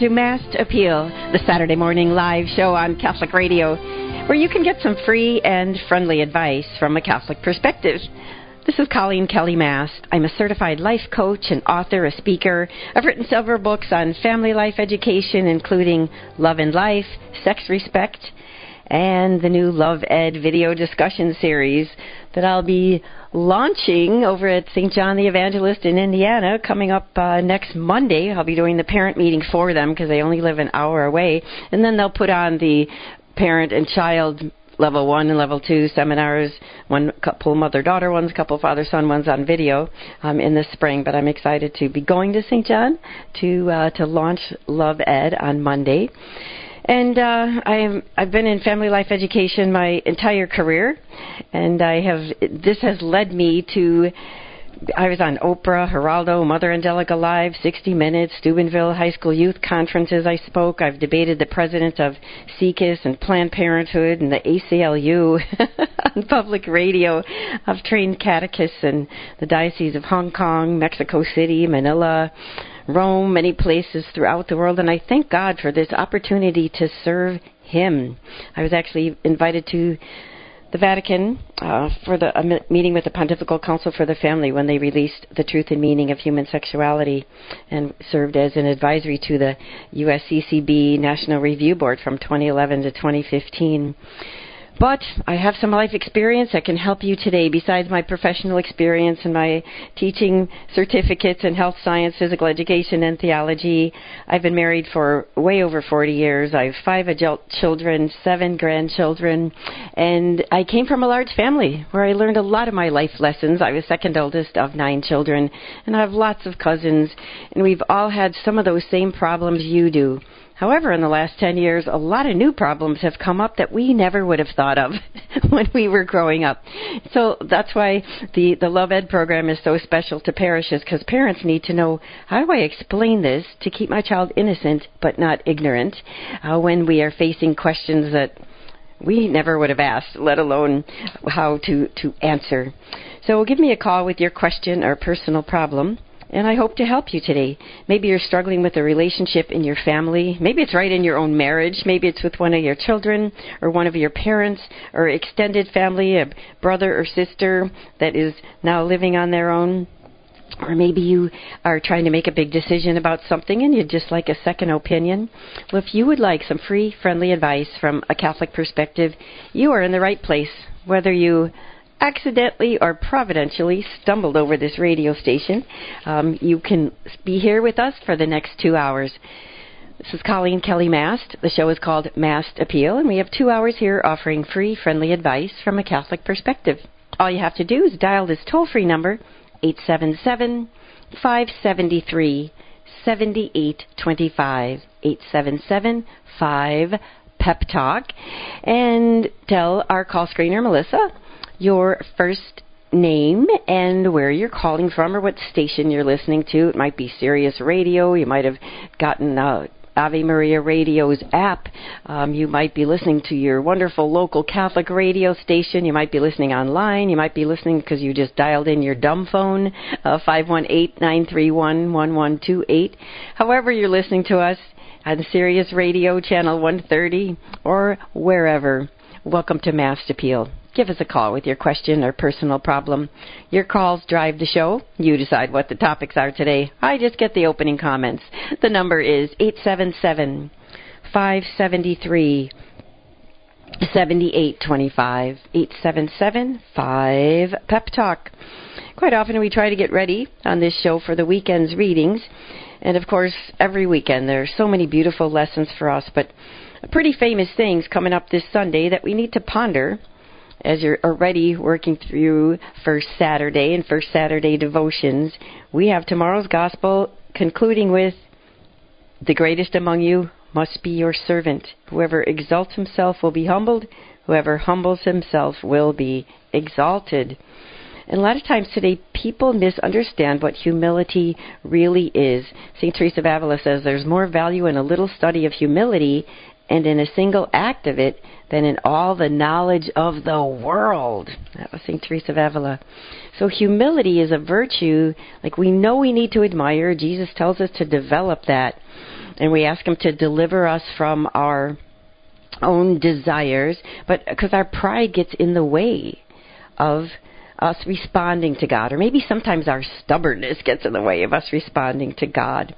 to Mast Appeal, the Saturday morning live show on Catholic Radio, where you can get some free and friendly advice from a Catholic perspective. This is Coleen Kelly Mast. I'm a certified life coach, an author, a speaker. I've written several books on family life education, including Love and Life, Sex Respect, and the new Love Ed video discussion series that I'll be launching over at St. John the Evangelist in Indiana coming up uh, next Monday. I'll be doing the parent meeting for them because they only live an hour away. And then they'll put on the parent and child level one and level two seminars. One couple mother daughter ones, couple father son ones on video um, in the spring. But I'm excited to be going to St. John to uh, to launch Love Ed on Monday. And uh, I am I've been in family life education my entire career, and I have this has led me to. I was on Oprah, Geraldo, Mother Angelica Live, 60 Minutes, Steubenville High School Youth Conferences. I spoke. I've debated the president of SIECUS and Planned Parenthood and the ACLU on public radio. I've trained catechists in the Diocese of Hong Kong, Mexico City, Manila, Rome, many places throughout the world, and I thank God for this opportunity to serve Him. I was actually invited to the Vatican uh, for the a meeting with the Pontifical Council for the Family when they released the truth and meaning of human sexuality, and served as an advisory to the USCCB National Review Board from 2011 to 2015. But I have some life experience that can help you today besides my professional experience and my teaching certificates in health science, physical education, and theology. I've been married for way over 40 years. I have five adult children, seven grandchildren, and I came from a large family where I learned a lot of my life lessons. I was second oldest of nine children, and I have lots of cousins, and we've all had some of those same problems you do. However, in the last 10 years, a lot of new problems have come up that we never would have thought of when we were growing up. So that's why the, the Love Ed program is so special to parishes because parents need to know how do I explain this to keep my child innocent but not ignorant uh, when we are facing questions that we never would have asked, let alone how to, to answer. So give me a call with your question or personal problem and I hope to help you today. Maybe you're struggling with a relationship in your family. Maybe it's right in your own marriage. Maybe it's with one of your children or one of your parents or extended family, a brother or sister that is now living on their own. Or maybe you are trying to make a big decision about something and you'd just like a second opinion. Well, if you would like some free, friendly advice from a Catholic perspective, you are in the right place. Whether you accidentally or providentially stumbled over this radio station, um, you can be here with us for the next two hours. This is Coleen Kelly Mast. The show is called Mast Appeal, and we have two hours here offering free, friendly advice from a Catholic perspective. All you have to do is dial this toll free number, 877 573 7825. 877 5 Pep Talk, and tell our call screener, Melissa, your first name and where you're calling from or what station you're listening to. It might be Sirius Radio. You might have gotten uh, Ave Maria Radio's app. Um, you might be listening to your wonderful local Catholic radio station. You might be listening online. You might be listening because you just dialed in your dumb phone, uh, 518-931-1128. However you're listening to us on Sirius Radio, Channel 130, or wherever. Welcome to Mast Appeal give us a call with your question or personal problem. Your calls drive the show. You decide what the topics are today. I just get the opening comments. The number is 877 573 7825 877 5 Pep Talk. Quite often we try to get ready on this show for the weekend's readings. And of course, every weekend there are so many beautiful lessons for us, but pretty famous things coming up this Sunday that we need to ponder as you're already working through First Saturday and First Saturday devotions, we have tomorrow's gospel concluding with The greatest among you must be your servant. Whoever exalts himself will be humbled, whoever humbles himself will be exalted. And a lot of times today, people misunderstand what humility really is. St. Teresa of Avila says there's more value in a little study of humility and in a single act of it than in all the knowledge of the world. That was St. Teresa of Avila. So humility is a virtue, like we know we need to admire. Jesus tells us to develop that. and we ask Him to deliver us from our own desires, but because our pride gets in the way of us responding to God, or maybe sometimes our stubbornness gets in the way of us responding to God.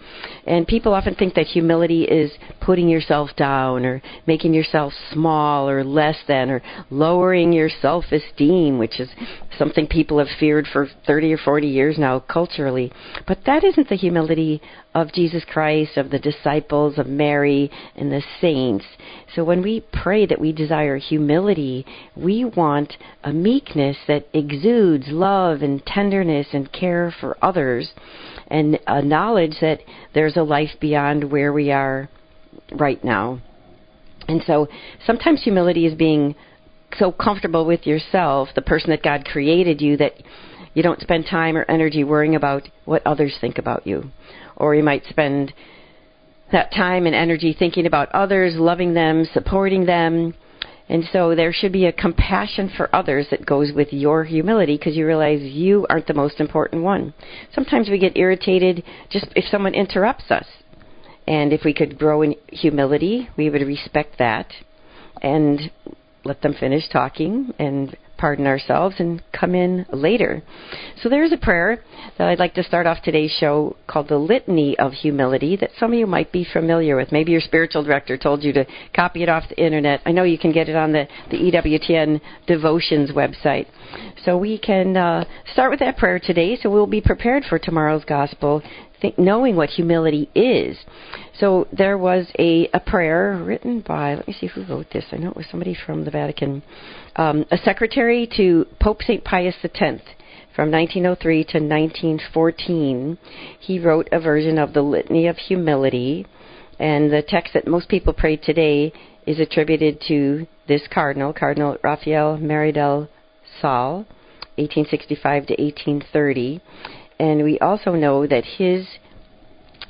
And people often think that humility is putting yourself down, or making yourself small, or less than, or lowering your self esteem, which is something people have feared for 30 or 40 years now culturally. But that isn't the humility of Jesus Christ, of the disciples, of Mary, and the saints. So when we pray that we desire humility, we want a meekness that exudes love and tenderness and care for others, and a knowledge that there's a life beyond where we are right now. And so sometimes humility is being so comfortable with yourself, the person that God created you, that you don't spend time or energy worrying about what others think about you or you might spend that time and energy thinking about others, loving them, supporting them. And so there should be a compassion for others that goes with your humility because you realize you aren't the most important one. Sometimes we get irritated just if someone interrupts us. And if we could grow in humility, we would respect that and let them finish talking and pardon ourselves and come in later. So there's a prayer that I'd like to start off today's show called the Litany of Humility that some of you might be familiar with. Maybe your spiritual director told you to copy it off the internet. I know you can get it on the, the EWTN Devotions website. So we can uh, start with that prayer today so we'll be prepared for tomorrow's gospel think, knowing what humility is. So there was a, a prayer written by, let me see who wrote this. I know it was somebody from the Vatican, um, a secretary to Pope St. Pius X. From 1903 to 1914, he wrote a version of the Litany of Humility, and the text that most people pray today is attributed to this cardinal, Cardinal Raphael Maria del Val, 1865 to 1830. And we also know that his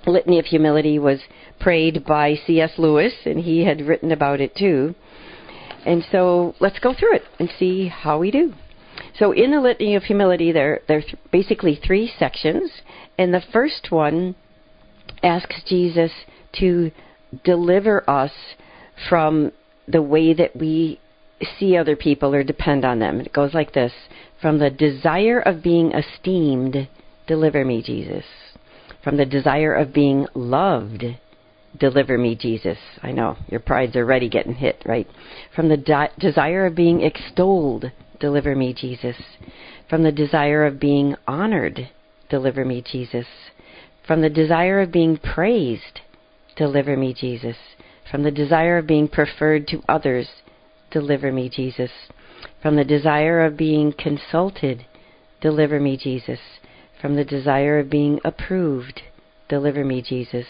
Litany of Humility was prayed by C.S. Lewis, and he had written about it too. And so let's go through it and see how we do. So in the Litany of Humility, there, there are th- basically three sections. And the first one asks Jesus to deliver us from the way that we see other people or depend on them. It goes like this From the desire of being esteemed Deliver me, Jesus. From the desire of being loved, deliver me, Jesus. I know your pride's already getting hit, right? From the desire of being extolled, deliver me, Jesus. From the desire of being honored, deliver me, Jesus. From the desire of being praised, deliver me, Jesus. From the desire of being preferred to others, deliver me, Jesus. From the desire of being consulted, deliver me, Jesus from the desire of being approved. Deliver me, Jesus.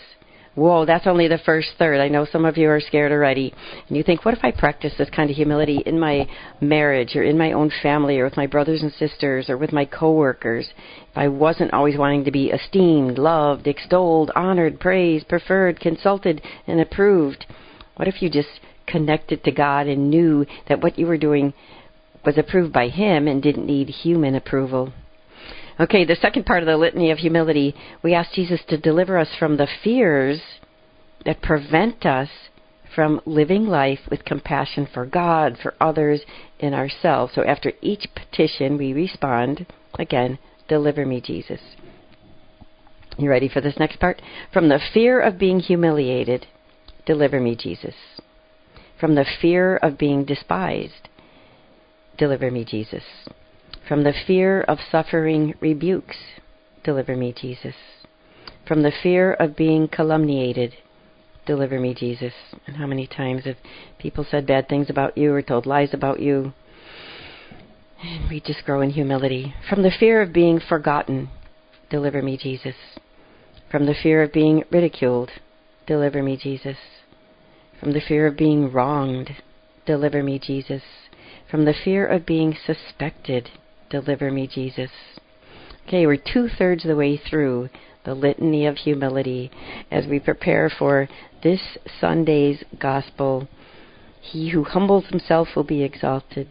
Whoa, that's only the first third. I know some of you are scared already. And you think, what if I practice this kind of humility in my marriage or in my own family or with my brothers and sisters or with my coworkers? If I wasn't always wanting to be esteemed, loved, extolled, honored, praised, preferred, consulted, and approved, what if you just connected to God and knew that what you were doing was approved by Him and didn't need human approval? Okay, the second part of the litany of humility, we ask Jesus to deliver us from the fears that prevent us from living life with compassion for God, for others, and ourselves. So after each petition, we respond again, Deliver me, Jesus. You ready for this next part? From the fear of being humiliated, deliver me, Jesus. From the fear of being despised, deliver me, Jesus. From the fear of suffering rebukes, deliver me, Jesus. From the fear of being calumniated, deliver me, Jesus. And how many times have people said bad things about you or told lies about you? And we just grow in humility. From the fear of being forgotten, deliver me, Jesus. From the fear of being ridiculed, deliver me, Jesus. From the fear of being wronged, deliver me, Jesus. From the fear of being suspected, Deliver me, Jesus. Okay, we're two thirds of the way through the litany of humility as we prepare for this Sunday's gospel. He who humbles himself will be exalted.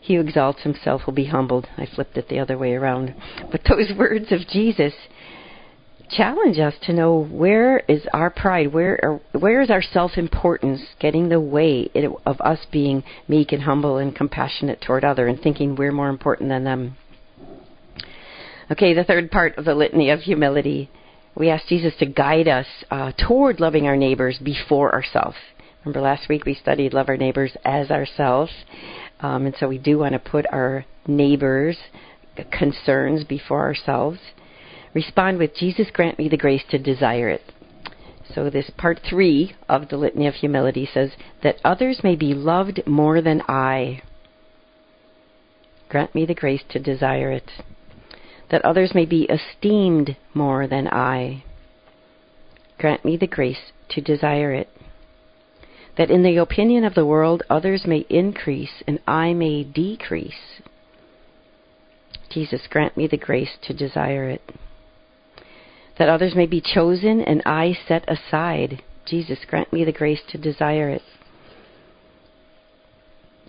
He who exalts himself will be humbled. I flipped it the other way around. But those words of Jesus challenge us to know where is our pride, where where is our self-importance getting the way of us being meek and humble and compassionate toward other and thinking we're more important than them. Okay, the third part of the litany of humility. We ask Jesus to guide us uh, toward loving our neighbors before ourselves. Remember last week we studied love our neighbors as ourselves. Um, and so we do want to put our neighbors' concerns before ourselves. Respond with Jesus, grant me the grace to desire it. So, this part three of the Litany of Humility says, that others may be loved more than I. Grant me the grace to desire it. That others may be esteemed more than I. Grant me the grace to desire it that in the opinion of the world others may increase and I may decrease. Jesus, grant me the grace to desire it. That others may be chosen and I set aside. Jesus, grant me the grace to desire it.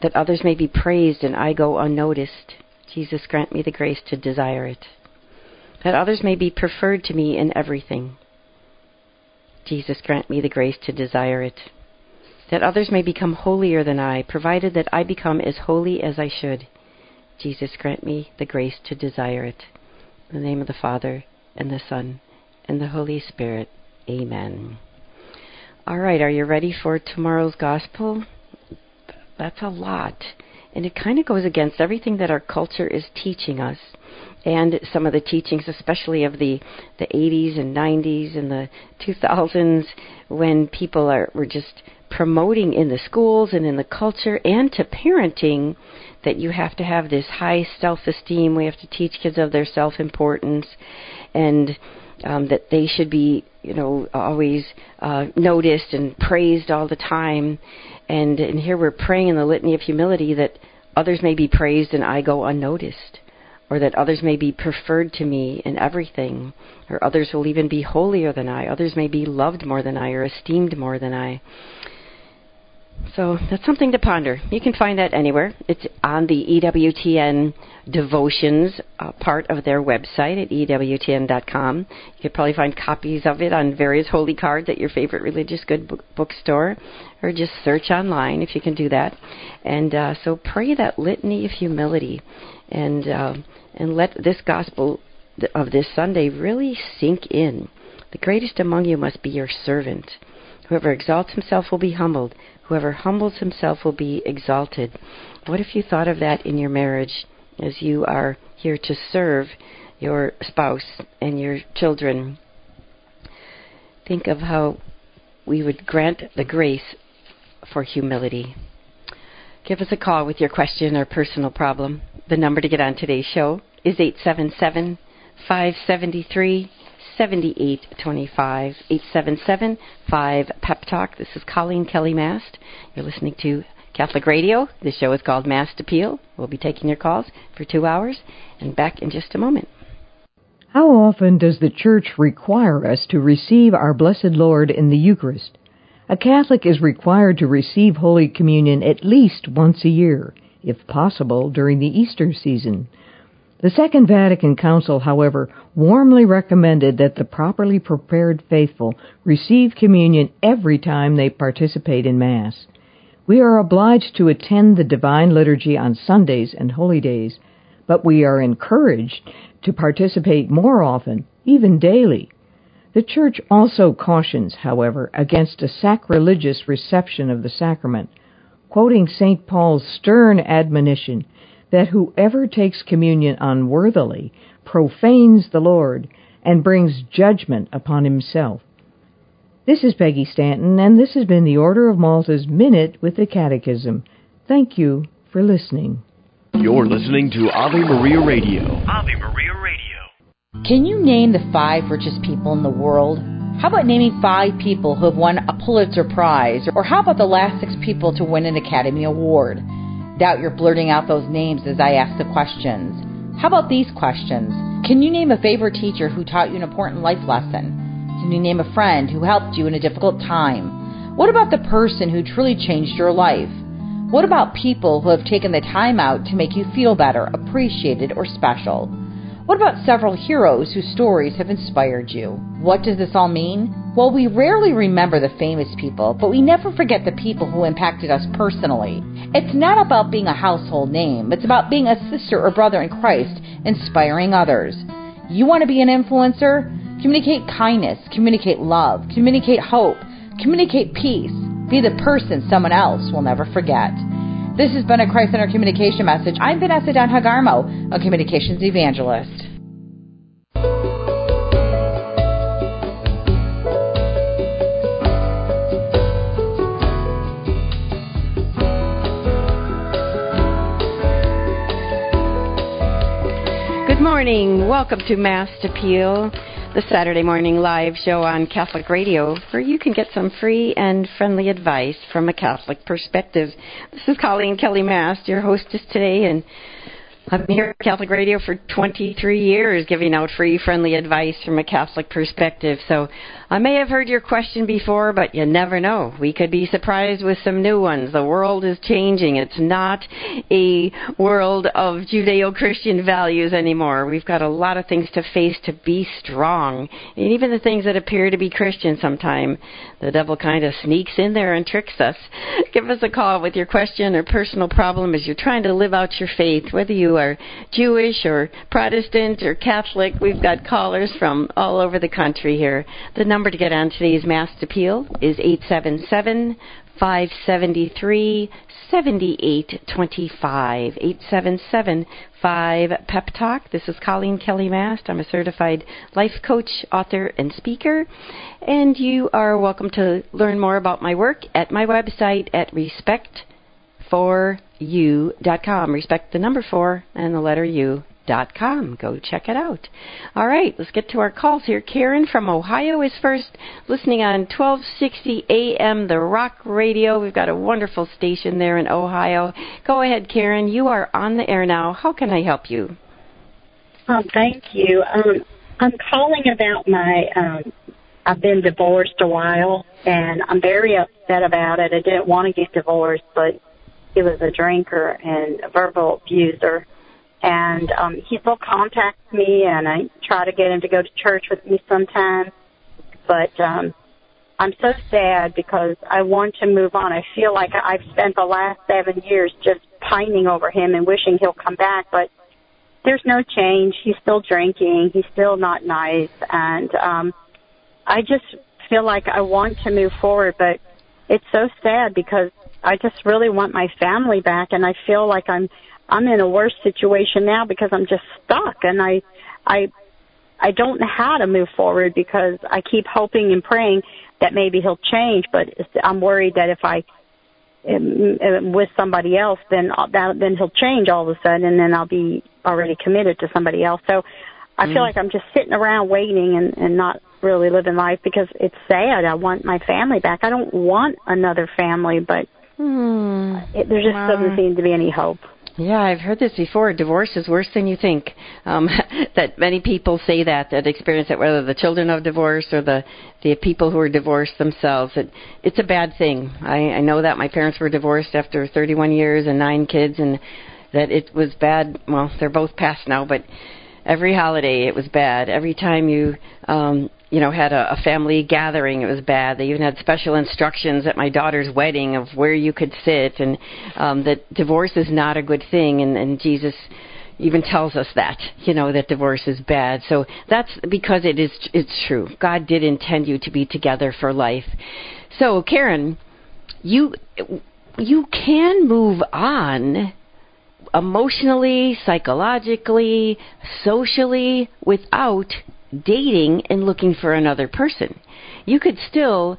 That others may be praised and I go unnoticed. Jesus, grant me the grace to desire it. That others may be preferred to me in everything. Jesus, grant me the grace to desire it that others may become holier than I, provided that I become as holy as I should. Jesus, grant me the grace to desire it. In the name of the Father, and the Son, and the Holy Spirit. Amen. All right, are you ready for tomorrow's gospel? That's a lot. And it kind of goes against everything that our culture is teaching us and some of the teachings, especially of the the 80s and 90s and the 2000s, when people are were just promoting in the schools and in the culture and to parenting that you have to have this high self-esteem. We have to teach kids of their self-importance and um, that they should be, you know, always uh, noticed and praised all the time. And, and here we're praying in the litany of humility that others may be praised and I go unnoticed or that others may be preferred to me in everything, or others will even be holier than I, others may be loved more than I, or esteemed more than I. So that's something to ponder. You can find that anywhere. It's on the EWTN devotions uh, part of their website at EWTN.com. You could probably find copies of it on various holy cards at your favorite religious good book- bookstore, or just search online if you can do that. And uh, so pray that litany of humility, and uh, and let this gospel of this Sunday really sink in. The greatest among you must be your servant. Whoever exalts himself will be humbled. Whoever humbles himself will be exalted. What if you thought of that in your marriage as you are here to serve your spouse and your children? Think of how we would grant the grace for humility. Give us a call with your question or personal problem. The number to get on today's show is 877 573 7825 877 5 Pep Talk. This is Coleen Kelly Mast. You're listening to Catholic Radio. The show is called Mast Appeal. We'll be taking your calls for two hours and back in just a moment. How often does the Church require us to receive our Blessed Lord in the Eucharist? A Catholic is required to receive Holy Communion at least once a year, if possible during the Easter season. The Second Vatican Council, however, warmly recommended that the properly prepared faithful receive communion every time they participate in Mass. We are obliged to attend the Divine Liturgy on Sundays and holy days, but we are encouraged to participate more often, even daily. The Church also cautions, however, against a sacrilegious reception of the sacrament, quoting St. Paul's stern admonition that whoever takes communion unworthily profanes the Lord and brings judgment upon himself. This is Peggy Stanton, and this has been the Order of Malta's Minute with the Catechism. Thank you for listening. You're listening to Ave Maria Radio. Ave Maria Radio. Can you name the five richest people in the world? How about naming five people who have won a Pulitzer Prize? Or how about the last six people to win an Academy Award? Doubt you're blurting out those names as I ask the questions. How about these questions? Can you name a favorite teacher who taught you an important life lesson? Can you name a friend who helped you in a difficult time? What about the person who truly changed your life? What about people who have taken the time out to make you feel better, appreciated, or special? What about several heroes whose stories have inspired you? What does this all mean? Well, we rarely remember the famous people, but we never forget the people who impacted us personally. It's not about being a household name, it's about being a sister or brother in Christ, inspiring others. You want to be an influencer? Communicate kindness, communicate love, communicate hope, communicate peace. Be the person someone else will never forget. This has been a Christ Center Communication message. I'm Vanessa Denha Garmo, a communications evangelist. Good morning. Welcome to Mast Appeal the Saturday morning live show on Catholic Radio, where you can get some free and friendly advice from a Catholic perspective. This is Coleen Kelly Mast, your hostess today, and I've been here at Catholic Radio for 23 years giving out free, friendly advice from a Catholic perspective. So I may have heard your question before, but you never know. We could be surprised with some new ones. The world is changing. It's not a world of Judeo Christian values anymore. We've got a lot of things to face to be strong. And even the things that appear to be Christian sometime, the devil kind of sneaks in there and tricks us. Give us a call with your question or personal problem as you're trying to live out your faith, whether you are Jewish or Protestant or Catholic. We've got callers from all over the country here. The number to get on today's Mast Appeal is 877 573 7825. 877 5 Pep Talk. This is Coleen Kelly Mast. I'm a certified life coach, author, and speaker. And you are welcome to learn more about my work at my website at respect you.com. Respect the number four and the letter U. Dot com. Go check it out. All right, let's get to our calls here. Karen from Ohio is first, listening on 1260 AM, the Rock Radio. We've got a wonderful station there in Ohio. Go ahead, Karen. You are on the air now. How can I help you? Um, thank you. Um, I'm calling about my. Um, I've been divorced a while, and I'm very upset about it. I didn't want to get divorced, but he was a drinker and a verbal abuser. And um, he still contacts me, and I try to get him to go to church with me sometimes. But um, I'm so sad because I want to move on. I feel like I've spent the last seven years just pining over him and wishing he'll come back, but there's no change. He's still drinking. He's still not nice, and um, I just feel like I want to move forward, but it's so sad because I just really want my family back, and I feel like I'm I'm in a worse situation now because I'm just stuck, and I I I don't know how to move forward because I keep hoping and praying that maybe he'll change, but I'm worried that if I am with somebody else, then that, then he'll change all of a sudden, and then I'll be already committed to somebody else. So I mm. feel like I'm just sitting around waiting and, and not really living life because it's sad. I want my family back. I don't want another family, but Hmm. It, there just wow. doesn't seem to be any hope. Yeah, I've heard this before. Divorce is worse than you think. Um, that many people say that that experience it, whether the children of divorce or the the people who are divorced themselves. It, it's a bad thing. I, I know that my parents were divorced after 31 years and nine kids, and that it was bad. Well, they're both passed now, but every holiday it was bad. Every time you um you know had a, a family gathering. It was bad. They even had special instructions at my daughter's wedding of where you could sit and um that divorce is not a good thing. And and Jesus even tells us that you know that divorce is bad. So that's because it is it's true. God did intend you to be together for life. So karen you you can move on emotionally, psychologically, socially without dating and looking for another person. You could still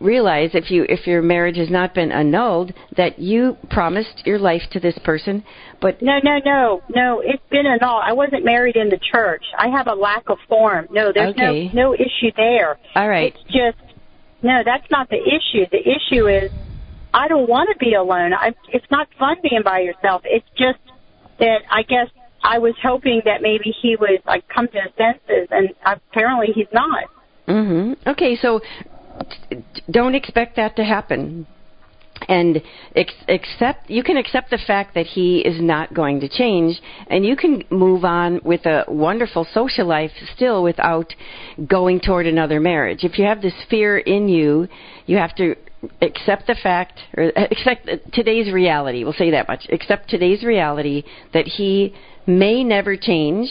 realize if you if your marriage has not been annulled that you promised your life to this person but no no no no it's been annulled i wasn't married in the church i have a lack of form no there's okay. no no issue there all right it's just no that's not the issue the issue is I don't want to be alone. I, it's not fun being by yourself. It's just that I guess I was hoping that maybe he would like come to his senses, and apparently he's not. Mhm. Okay, so don't expect that to happen. and ex- accept you can accept the fact that he is not going to change and you can move on with a wonderful social life still without going toward another marriage if you have this fear in you you have to accept the fact or accept today's reality we'll say that much accept today's reality that he may never change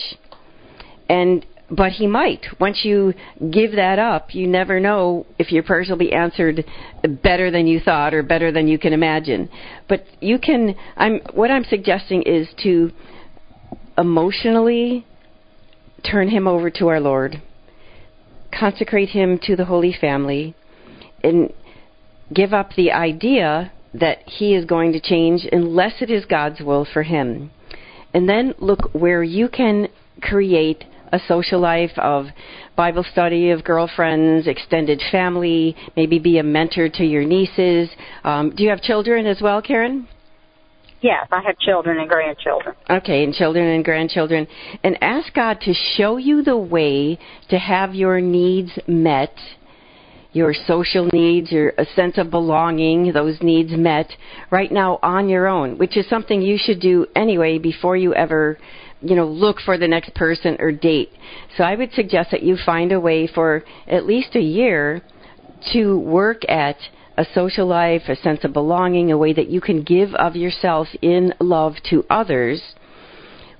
and but he might. Once you give that up, you never know if your prayers will be answered better than you thought or better than you can imagine. But you can I'm what I'm suggesting is to emotionally turn him over to our Lord. Consecrate him to the Holy Family and give up the idea that he is going to change unless it is God's will for him. And then look where you can create a social life of Bible study, of girlfriends, extended family, maybe be a mentor to your nieces. Um, do you have children as well, Karen? Yes, I have children and grandchildren. Okay, and children and grandchildren. And ask God to show you the way to have your needs met, your social needs, your a sense of belonging, those needs met right now on your own, which is something you should do anyway before you ever you know, look for the next person or date. So I would suggest that you find a way for at least a year to work at a social life, a sense of belonging, a way that you can give of yourself in love to others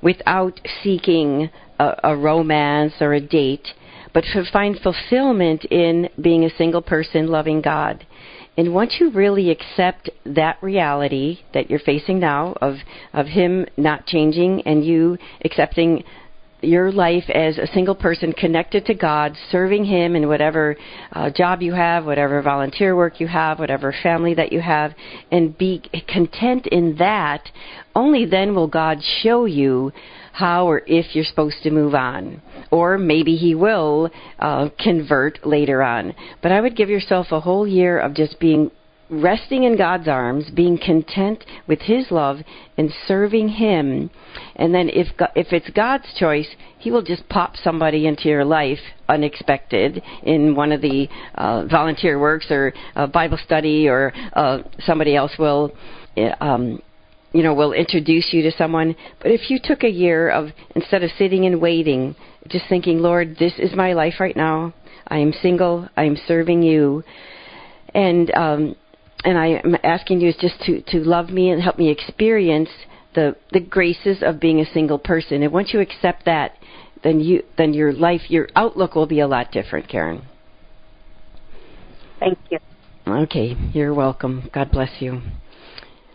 without seeking a, a romance or a date, but to find fulfillment in being a single person loving God. And once you really accept that reality that you're facing now of of him not changing and you accepting your life as a single person connected to God, serving Him in whatever uh, job you have, whatever volunteer work you have, whatever family that you have, and be content in that, only then will God show you how or if you're supposed to move on. Or maybe he will uh, convert later on. But I would give yourself a whole year of just being resting in God's arms, being content with His love, and serving Him. And then, if if it's God's choice, He will just pop somebody into your life unexpected in one of the uh, volunteer works or uh, Bible study, or uh, somebody else will uh, um, you know, will introduce you to someone. But if you took a year of, instead of sitting and waiting, just thinking, Lord, this is my life right now. I am single. I am serving you. And, um, and I am asking you just to, to love me and help me experience the, the graces of being a single person. And once you accept that, then you, then your life, your outlook will be a lot different, Karen. Thank you. Okay, you're welcome. God bless you.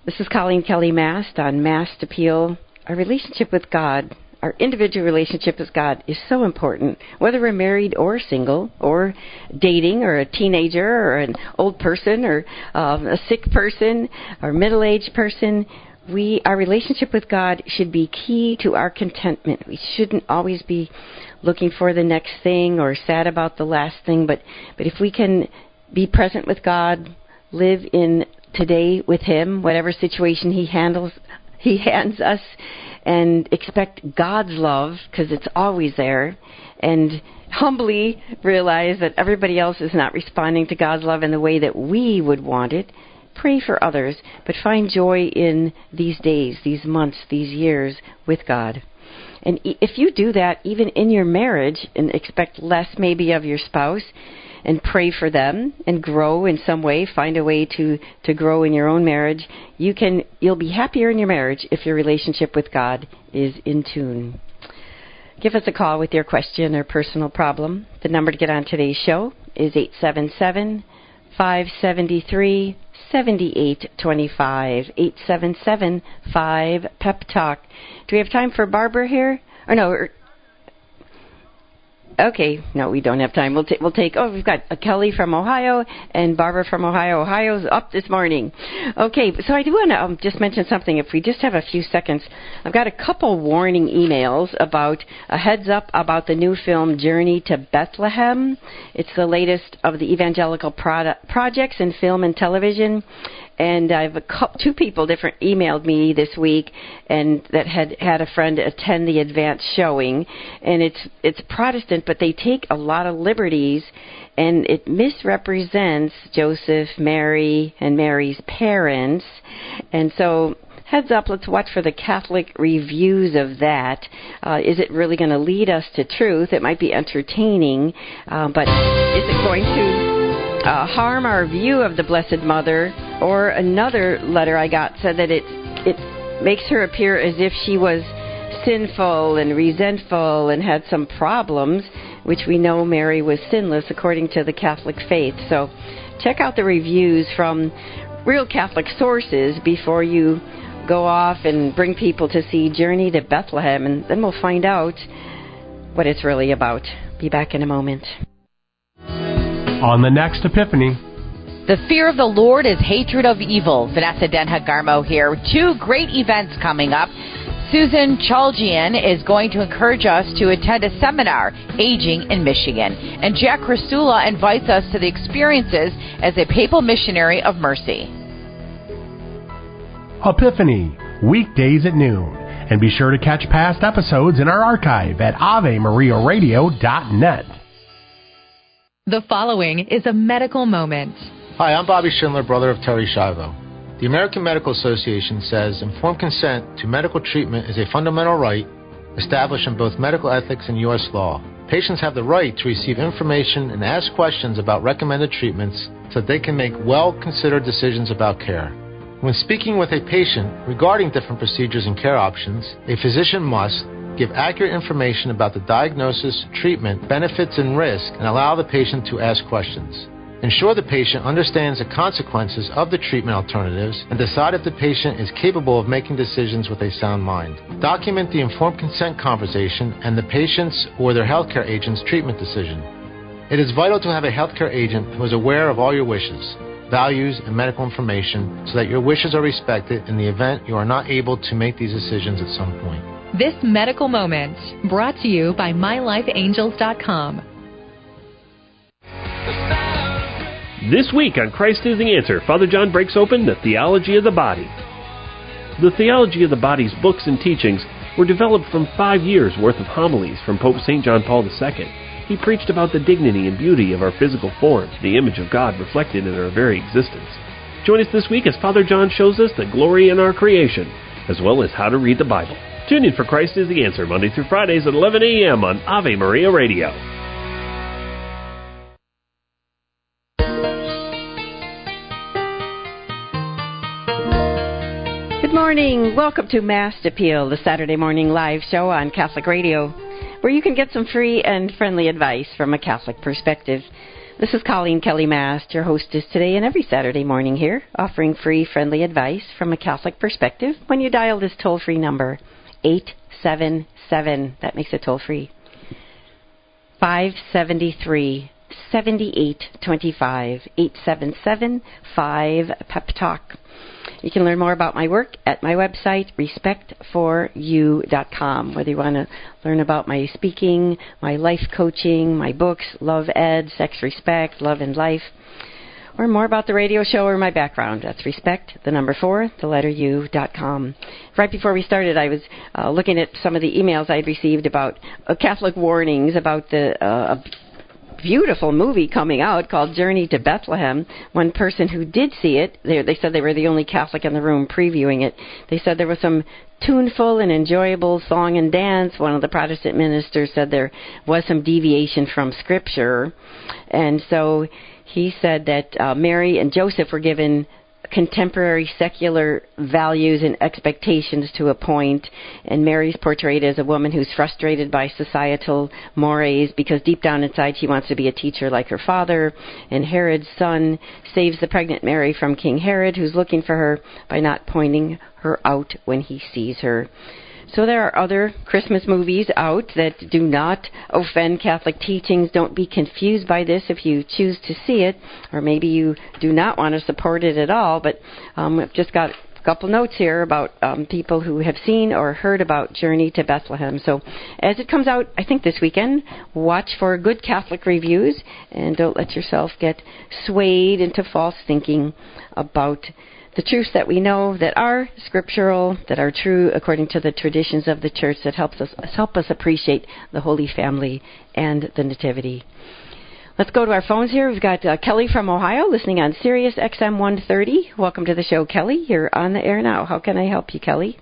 This is Coleen Kelly Mast on Mast Appeal. Our relationship with God, our individual relationship with God is so important, whether we're married or single, or dating, or a teenager, or an old person, or um, a sick person, or middle aged person. We, our relationship with God should be key to our contentment. We shouldn't always be looking for the next thing or sad about the last thing, but, but if we can be present with God, live in today with Him, whatever situation He handles, He hands us, and expect God's love because it's always there, and humbly realize that everybody else is not responding to God's love in the way that we would want it. Pray for others, but find joy in these days, these months, these years with God. And if you do that, even in your marriage, and expect less maybe of your spouse, and pray for them and grow in some way, find a way to, to grow in your own marriage, you can you'll be happier in your marriage if your relationship with God is in tune. Give us a call with your question or personal problem. The number to get on today's show is 877 573 7825 877 5 Pep Talk. Do we have time for Barbara here? Or no, er, Okay, no, we don't have time. We'll, we'll take. Oh, we've got a Kelly from Ohio and Barbara from Ohio. Ohio's up this morning. Okay, so I do want to um, just mention something. If we just have a few seconds, I've got a couple warning emails about a heads up about the new film Journey to Bethlehem. It's the latest of the evangelical projects in film and television, and I've two people different emailed me this week, and that had had a friend attend the advanced showing, and it's it's Protestant, but they take a lot of liberties, and it misrepresents Joseph, Mary, and Mary's parents, and so heads up, let's watch for the Catholic reviews of that. Uh, is it really going to lead us to truth? It might be entertaining, uh, but is it going to uh, harm our view of the Blessed Mother? Or another letter I got said that it it makes her appear as if she was sinful and resentful and had some problems, which we know Mary was sinless according to the Catholic faith. So check out the reviews from real Catholic sources before you go off and bring people to see Journey to Bethlehem, and then we'll find out what it's really about. Be back in a moment. On the next Epiphany. The fear of the Lord is hatred of evil. Vanessa Denha Garmo here. Two great events coming up. Susan Chaljian is going to encourage us to attend a seminar, Aging in Michigan. And Jack Krasula invites us to the experiences as a papal missionary of mercy. Epiphany, weekdays at noon. And be sure to catch past episodes in our archive at AveMariaRadio.net. The following is a medical moment. Hi, I'm Bobby Schindler, brother of Terri Schiavo. The American Medical Association says informed consent to medical treatment is a fundamental right established in both medical ethics and U.S. law. Patients have the right to receive information and ask questions about recommended treatments so that they can make well considered decisions about care. When speaking with a patient regarding different procedures and care options, a physician must give accurate information about the diagnosis, treatment, benefits, and risk, and allow the patient to ask questions. Ensure the patient understands the consequences of the treatment alternatives and decide if the patient is capable of making decisions with a sound mind. Document the informed consent conversation and the patient's or their healthcare agent's treatment decision. It is vital to have a healthcare agent who is aware of all your wishes values, and medical information so that your wishes are respected in the event you are not able to make these decisions at some point. This medical moment brought to you by MyLifeAngels.com. This week on Christ is the Answer, Father John breaks open the theology of the body. The theology of the body's books and teachings were developed from five years' worth of homilies from Pope St. John Paul II he preached about the dignity and beauty of our physical form, the image of God reflected in our very existence. Join us this week as Father John shows us the glory in our creation, as well as how to read the Bible. Tune in for Christ is the Answer, Monday through Fridays at 11 a.m. on Ave Maria Radio. Morning. Welcome to Mast Appeal, the Saturday morning live show on Catholic Radio where you can get some free and friendly advice from a Catholic perspective. This is Coleen Kelly Mast, your hostess today and every Saturday morning here, offering free, friendly advice from a Catholic perspective when you dial this toll free number, 877. That makes it toll free. 573 7825 877 5 Pep Talk. You can learn more about my work at my website, respect4you.com. Whether you want to learn about my speaking, my life coaching, my books, Love Ed, Sex Respect, Love and Life, or more about the radio show or my background. That's respect, the number four, the letter U dot com. Right before we started, I was uh, looking at some of the emails I'd received about uh, Catholic warnings about the uh, beautiful movie coming out called Journey to Bethlehem. One person who did see it, they, they said they were the only Catholic in the room previewing it. They said there was some tuneful and enjoyable song and dance. One of the Protestant ministers said there was some deviation from Scripture. And so he said that uh, Mary and Joseph were given contemporary secular values and expectations to a point, and Mary's portrayed as a woman who's frustrated by societal mores because deep down inside she wants to be a teacher like her father. And Herod's son saves the pregnant Mary from King Herod, who's looking for her by not pointing her out when he sees her. So there are other Christmas movies out that do not offend Catholic teachings. Don't be confused by this if you choose to see it, or maybe you do not want to support it at all. But um, I've just got a couple notes here about um, people who have seen or heard about Journey to Bethlehem. So as it comes out, I think this weekend, watch for good Catholic reviews and don't let yourself get swayed into false thinking about the truths that we know that are scriptural, that are true according to the traditions of the church that helps us help us appreciate the Holy Family and the Nativity. Let's go to our phones here. We've got uh, Kelly from Ohio listening on Sirius XM 130. Welcome to the show, Kelly. You're on the air now. How can I help you, Kelly?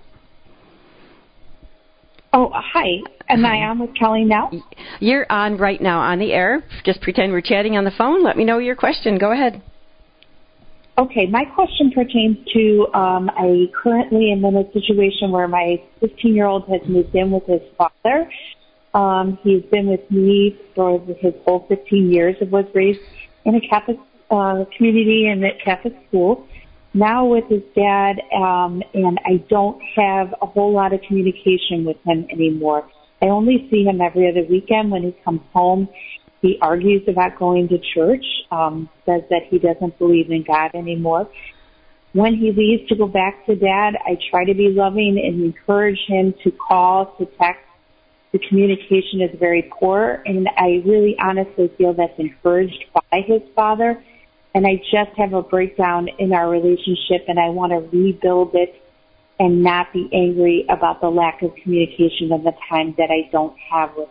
Oh, hi. Am I on with Kelly now? You're on right now on the air. Just pretend we're chatting on the phone. Let me know your question. Go ahead. Okay, my question pertains to um, I currently am in a situation where my 15 year old has moved in with his father. Um, he's been with me for his whole 15 years and was raised in a Catholic uh, community and at Catholic school. Now with his dad, um, and I don't have a whole lot of communication with him anymore. I only see him every other weekend when he comes home he argues about going to church, um, says that he doesn't believe in God anymore. When he leaves to go back to dad, I try to be loving and encourage him to call, to text. The communication is very poor and I really honestly feel that's encouraged by his father. And I just have a breakdown in our relationship and I want to rebuild it and not be angry about the lack of communication and the time that I don't have with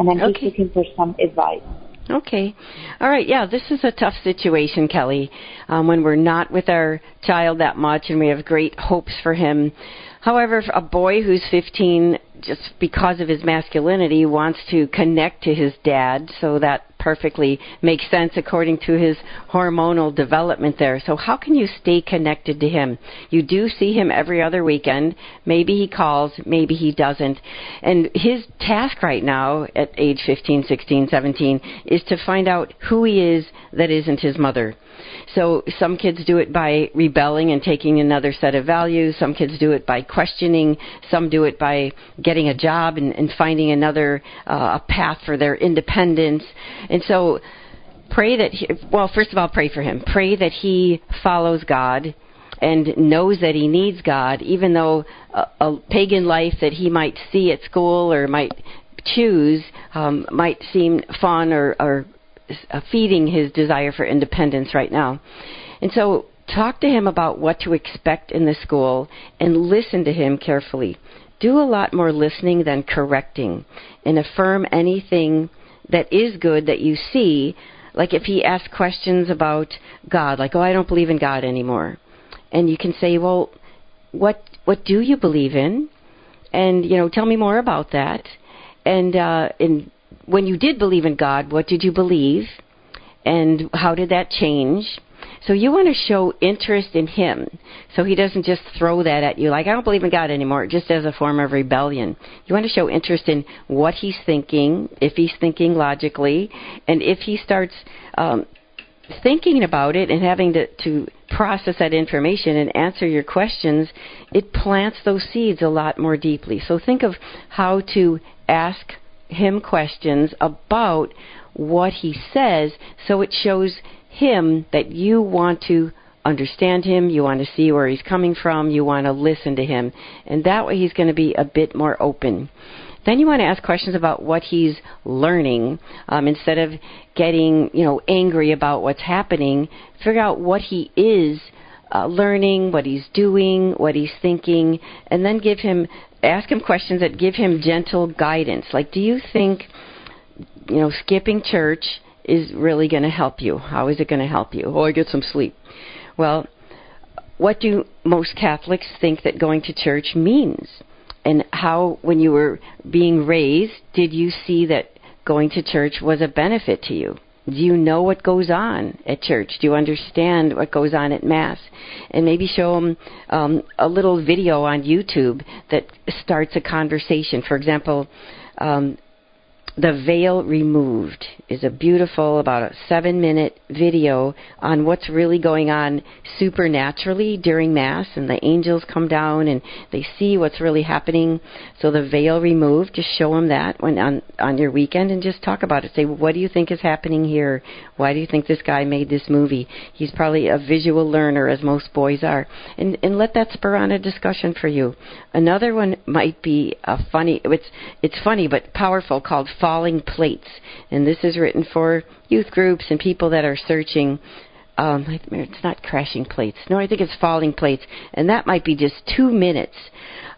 and I'm okay. just looking for some advice. Okay. All right. Yeah, this is a tough situation, Kelly, um, when we're not with our child that much and we have great hopes for him. However, a boy who's 15, just because of his masculinity, wants to connect to his dad, so that perfectly makes sense according to his hormonal development there. So, how can you stay connected to him? You do see him every other weekend. Maybe he calls, maybe he doesn't. And his task right now, at age 15, 16, 17, is to find out who he is that isn't his mother. So some kids do it by rebelling and taking another set of values. Some kids do it by questioning. Some do it by getting a job and, and finding another uh, a path for their independence. And so pray that he, well first of all pray for him. Pray that he follows God and knows that he needs God even though a, a pagan life that he might see at school or might choose um, might seem fun or, or uh, feeding his desire for independence right now. And so talk to him about what to expect in the school and listen to him carefully. Do a lot more listening than correcting and affirm anything that is good that you see. Like if he asks questions about God, like, oh, I don't believe in God anymore. And you can say, well, what, what do you believe in? And, you know, tell me more about that. And, uh, and when you did believe in God, what did you believe? And how did that change? So you want to show interest in him so he doesn't just throw that at you like, I don't believe in God anymore, just as a form of rebellion. You want to show interest in what he's thinking, if he's thinking logically, and if he starts um, thinking about it and having to, to process that information and answer your questions, it plants those seeds a lot more deeply. So think of how to ask him questions about what he says so it shows him that you want to understand him, you want to see where he's coming from, you want to listen to him. And that way he's going to be a bit more open. Then you want to ask questions about what he's learning um, instead of getting you know angry about what's happening. Figure out what he is uh, learning, what he's doing, what he's thinking, and then give him ask him questions that give him gentle guidance. Like, do you think, you know, skipping church is really going to help you? How is it going to help you? Oh, I get some sleep. Well, what do most Catholics think that going to church means? And how, when you were being raised, did you see that going to church was a benefit to you? Do you know what goes on at church? Do you understand what goes on at Mass? And maybe show them um, a little video on YouTube that starts a conversation. For example, um, the Veil Removed is a beautiful, about a seven minute video on what's really going on supernaturally during Mass. And the angels come down and they see what's really happening. So the Veil Removed, just show them that when on, on your weekend and just talk about it. Say, what do you think is happening here? Why do you think this guy made this movie? He's probably a visual learner, as most boys are. And, and let that spur on a discussion for you. Another one might be a funny, it's, it's funny but powerful called falling plates. And this is written for youth groups and people that are searching um, it's not crashing plates. No, I think it's falling plates, and that might be just two minutes,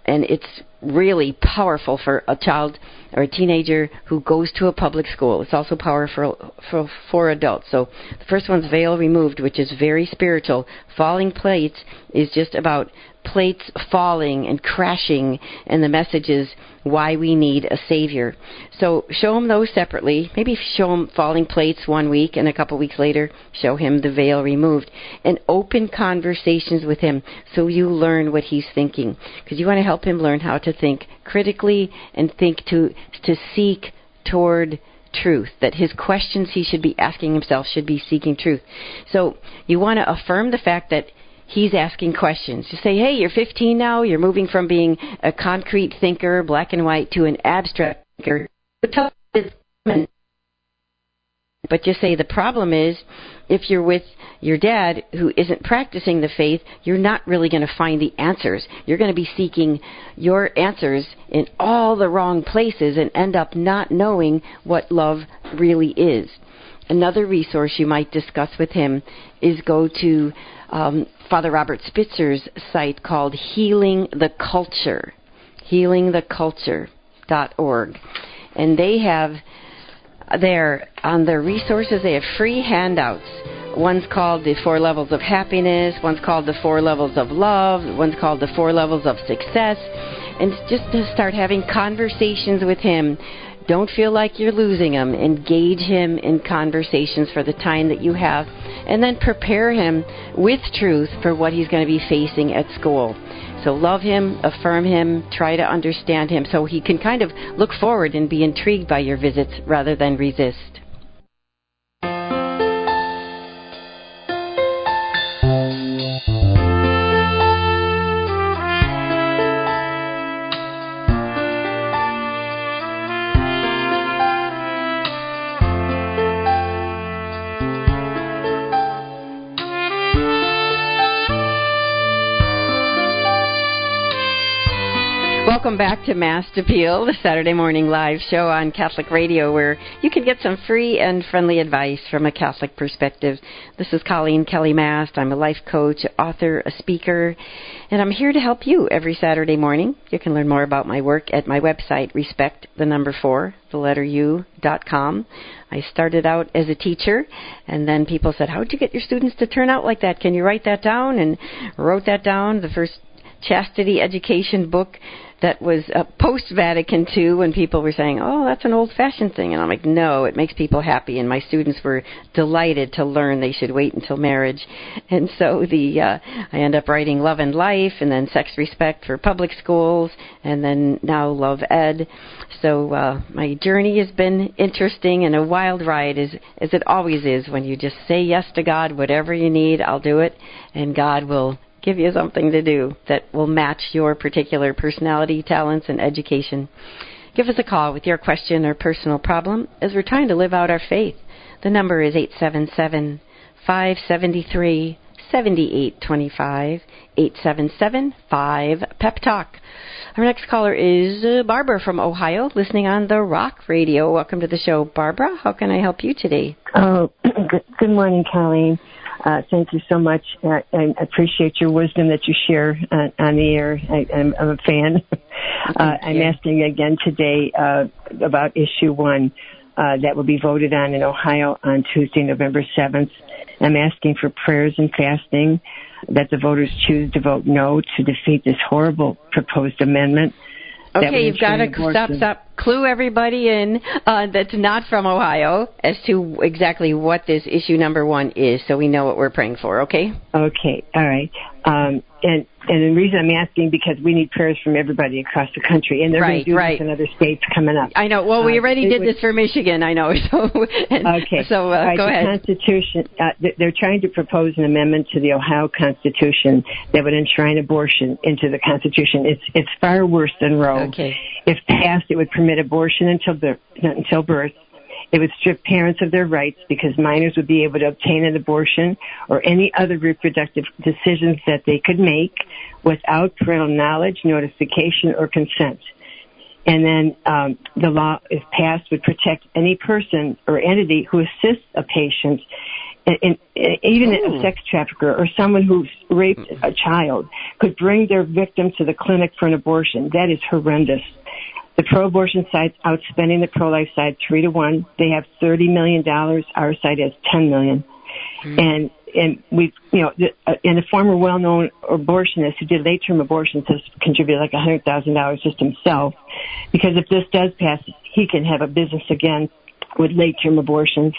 and it's really powerful for a child or a teenager who goes to a public school. It's also powerful for, for adults. So the first one's veil removed, which is very spiritual. Falling plates is just about plates falling and crashing, and the message is why we need a Savior. So show him those separately. Maybe show him falling plates one week, and a couple weeks later, show him the veil removed. And open conversations with him so you learn what he's thinking. Because you want to help him learn how to think critically and think to, to seek toward truth, that his questions he should be asking himself should be seeking truth. So you want to affirm the fact that he's asking questions. You say, hey, you're 15 now, you're moving from being a concrete thinker, black and white, to an abstract thinker. But you say the problem is if you're with your dad who isn't practicing the faith, you're not really going to find the answers. You're going to be seeking your answers in all the wrong places and end up not knowing what love really is. Another resource you might discuss with him is go to um, Father Robert Spitzer's site called Healing the Culture, healingtheculture.org. And they have there on their resources, they have free handouts. One's called the Four Levels of Happiness, one's called the Four Levels of Love, one's called the Four Levels of Success. And just to start having conversations with him don't feel like you're losing him. Engage him in conversations for the time that you have, and then prepare him with truth for what he's going to be facing at school. So love him, affirm him, try to understand him so he can kind of look forward and be intrigued by your visits rather than resist. To Mast Appeal, the Saturday morning live show on Catholic Radio, where you can get some free and friendly advice from a Catholic perspective. This is Coleen Kelly Mast. I'm a life coach, author, a speaker, and I'm here to help you every Saturday morning. You can learn more about my work at my website, respect the number four, the letter U dot com. I started out as a teacher, and then people said, "How'd you get your students to turn out like that? Can you write that down?" And wrote that down. The first chastity education book that was uh, post Vatican II when people were saying, "Oh, that's an old-fashioned thing," and I'm like, "No, it makes people happy." And my students were delighted to learn they should wait until marriage, and so the uh, I end up writing Love and Life, and then Sex Respect for public schools, and then now Love Ed. So uh, my journey has been interesting and a wild ride, as as it always is when you just say yes to God, whatever you need, I'll do it, and God will give you something to do that will match your particular personality, talents, and education. Give us a call with your question or personal problem as we're trying to live out our faith. The number is 877 573 7825 877 5 Pep Talk. Our next caller is uh, Barbara from Ohio, listening on the Rock Radio. Welcome to the show, Barbara. How can I help you today? Oh, good morning, Coleen. Uh, thank you so much. I, I appreciate your wisdom that you share uh, on the air. I, am a fan. uh, I'm asking again today uh, about issue one uh, that will be voted on in Ohio on Tuesday, November 7th. I'm asking for prayers and fasting that the voters choose to vote no to defeat this horrible proposed amendment. Okay, you've got to stop, stop, clue everybody in uh, that's not from Ohio as to exactly what this issue number one is, so we know what we're praying for. Okay. Okay. All right. Um, and and the reason I'm asking because we need prayers from everybody across the country, and they're right, going to do right. this in other states coming up. I know. Well, we uh, already uh, did was, this for Michigan. I know. So and, okay. So uh, right, go the ahead. Constitution. Uh, they're trying to propose an amendment to the Ohio Constitution that would enshrine abortion into the Constitution. It's it's far worse than Roe. Okay. If passed, it would permit abortion until birth, until birth it would strip parents of their rights because minors would be able to obtain an abortion or any other reproductive decisions that they could make without parental knowledge, notification, or consent. And then um, the law, if passed, would protect any person or entity who assists a patient and, and, and even Ooh. a sex trafficker or someone who's raped a child could bring their victim to the clinic for an abortion. That is horrendous. The pro-abortion side's outspending the pro-life side three to one. They have thirty million dollars. Our side has ten million. Mm. And and we, you know, uh, and a former well-known abortionist who did late-term abortions has contributed like a hundred thousand dollars just himself, because if this does pass, he can have a business again with late-term abortions.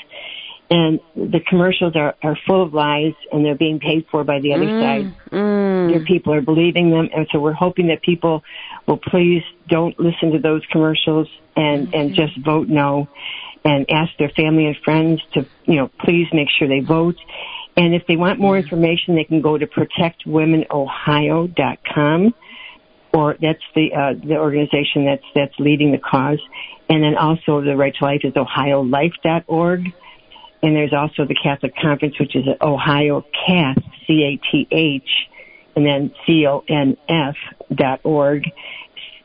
And the commercials are, are full of lies and they're being paid for by the other mm, side. Mm. Your people are believing them. And so we're hoping that people will please don't listen to those commercials and, mm-hmm. and just vote no and ask their family and friends to, you know, please make sure they vote. And if they want more information, they can go to protectwomenohio.com or that's the, uh, the organization that's, that's leading the cause. And then also the right to life is ohiolife.org. And there's also the Catholic Conference, which is Ohio Cath, C-A-T-H, and then C-O-N-F dot org